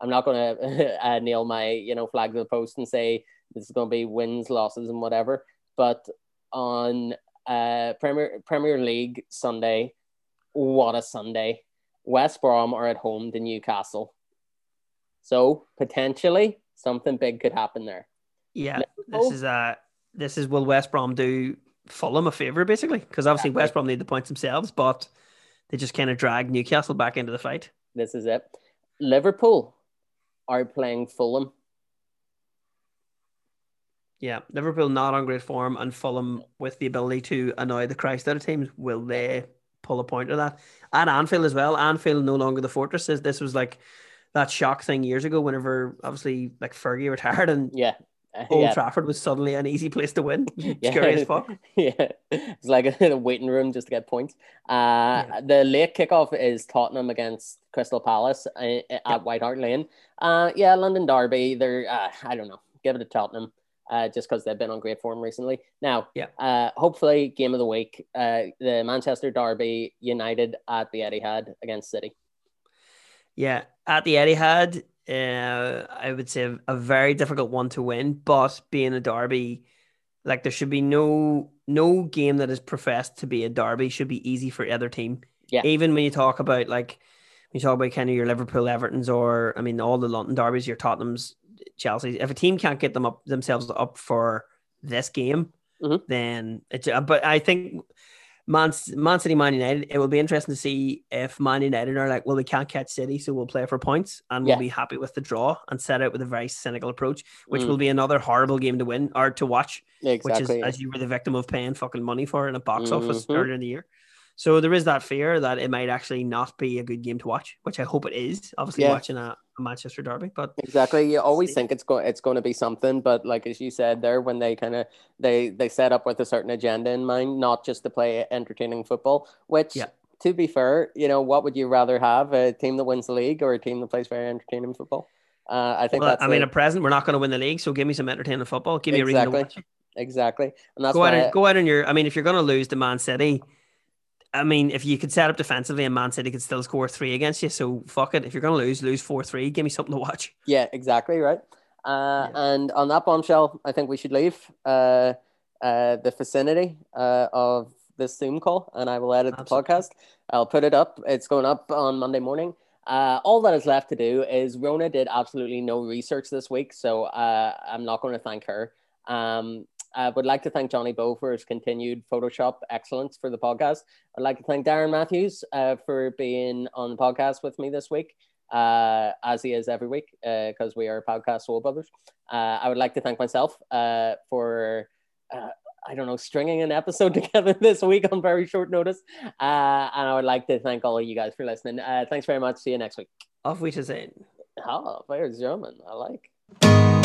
I'm not going to uh, nail my you know flag to the post and say this is going to be wins, losses, and whatever. But on uh, Premier Premier League Sunday, what a Sunday! West Brom are at home to Newcastle, so potentially something big could happen there. Yeah, this is uh this is will West Brom do Fulham a favor basically because obviously Exactly. West Brom need the points themselves, but they just kind of drag Newcastle back into the fight. This is it. Liverpool are playing Fulham. Yeah, Liverpool not on great form, and Fulham with the ability to annoy the Christ out of teams. Will they pull a point of that? And Anfield as well. Anfield no longer the fortress. This was like that shock thing years ago. Whenever obviously like Fergie retired and Yeah. Uh, Old yeah. Trafford was suddenly an easy place to win. Yeah. As fuck. yeah, it's like a, waiting room just to get points. Uh, Yeah. The late kickoff is Tottenham against Crystal Palace uh, at White Hart Lane. Uh, yeah, London Derby. They're uh, I don't know. Give it to Tottenham. Uh, just because they've been on great form recently. Now, Yeah. uh, hopefully, game of the week, uh, the Manchester Derby United at the Etihad against City. Yeah, at the Etihad, uh, I would say a very difficult one to win. But being a derby, like there should be no no game that is professed to be a derby should be easy for either team. Yeah. Even when you talk about like when you talk about kind of your Liverpool, Everton's, or I mean all the London derbies, your Tottenham's, Chelsea. If a team can't get them up themselves up for this game, Mhm. then it's. But I think. Man, Man City, Man United. It will be interesting to see if Man United are like, well, we can't catch City, so we'll play for points, and we'll Yeah. be happy with the draw and set out with a very cynical approach, which Mm. will be another horrible game to win or to watch, which is as you were the victim of paying fucking money for in a box office Mhm. earlier in the year. So there is that fear that it might actually not be a good game to watch, which I hope it is. Obviously, Yeah. watching a, a Manchester derby, but Exactly. You always think it's going it's going to be something, but like as you said there, when they kind of they they set up with a certain agenda in mind, not just to play entertaining football. Which, Yeah. to be fair, you know, what would you rather have a team that wins the league or a team that plays very entertaining football? Uh, I think well, that's I mean, at present we're not going to win the league, so give me some entertaining football. Give me a reason to Exactly. watch it. exactly, and that's Go why out, and, go out on your. I mean, if you're going to lose to Man City, I mean, if you could set up defensively and Man City could still score three against you, so fuck it. If you're going to lose, lose four three. Give me something to watch. Yeah, exactly right. Uh, Yeah. And on that bombshell, I think we should leave uh, uh, the vicinity uh, of this Zoom call, and I will edit the podcast. I'll put it up. It's going up on Monday morning. Uh, all that is left to do is Rona did absolutely no research this week, so uh, I'm not going to thank her. Um, I would like to thank Johnny Bow for his continued Photoshop excellence for the podcast. I'd like to thank Darren Matthews uh, for being on the podcast with me this week uh, as he is every week, because we are podcast soul brothers. Uh, I would like to thank myself uh, for, uh, I don't know, stringing an episode together this week on very short notice. Uh, and I would like to thank all of you guys for listening. Uh, thanks very much. See you next week. Off we to say. Oh, there's German. I like.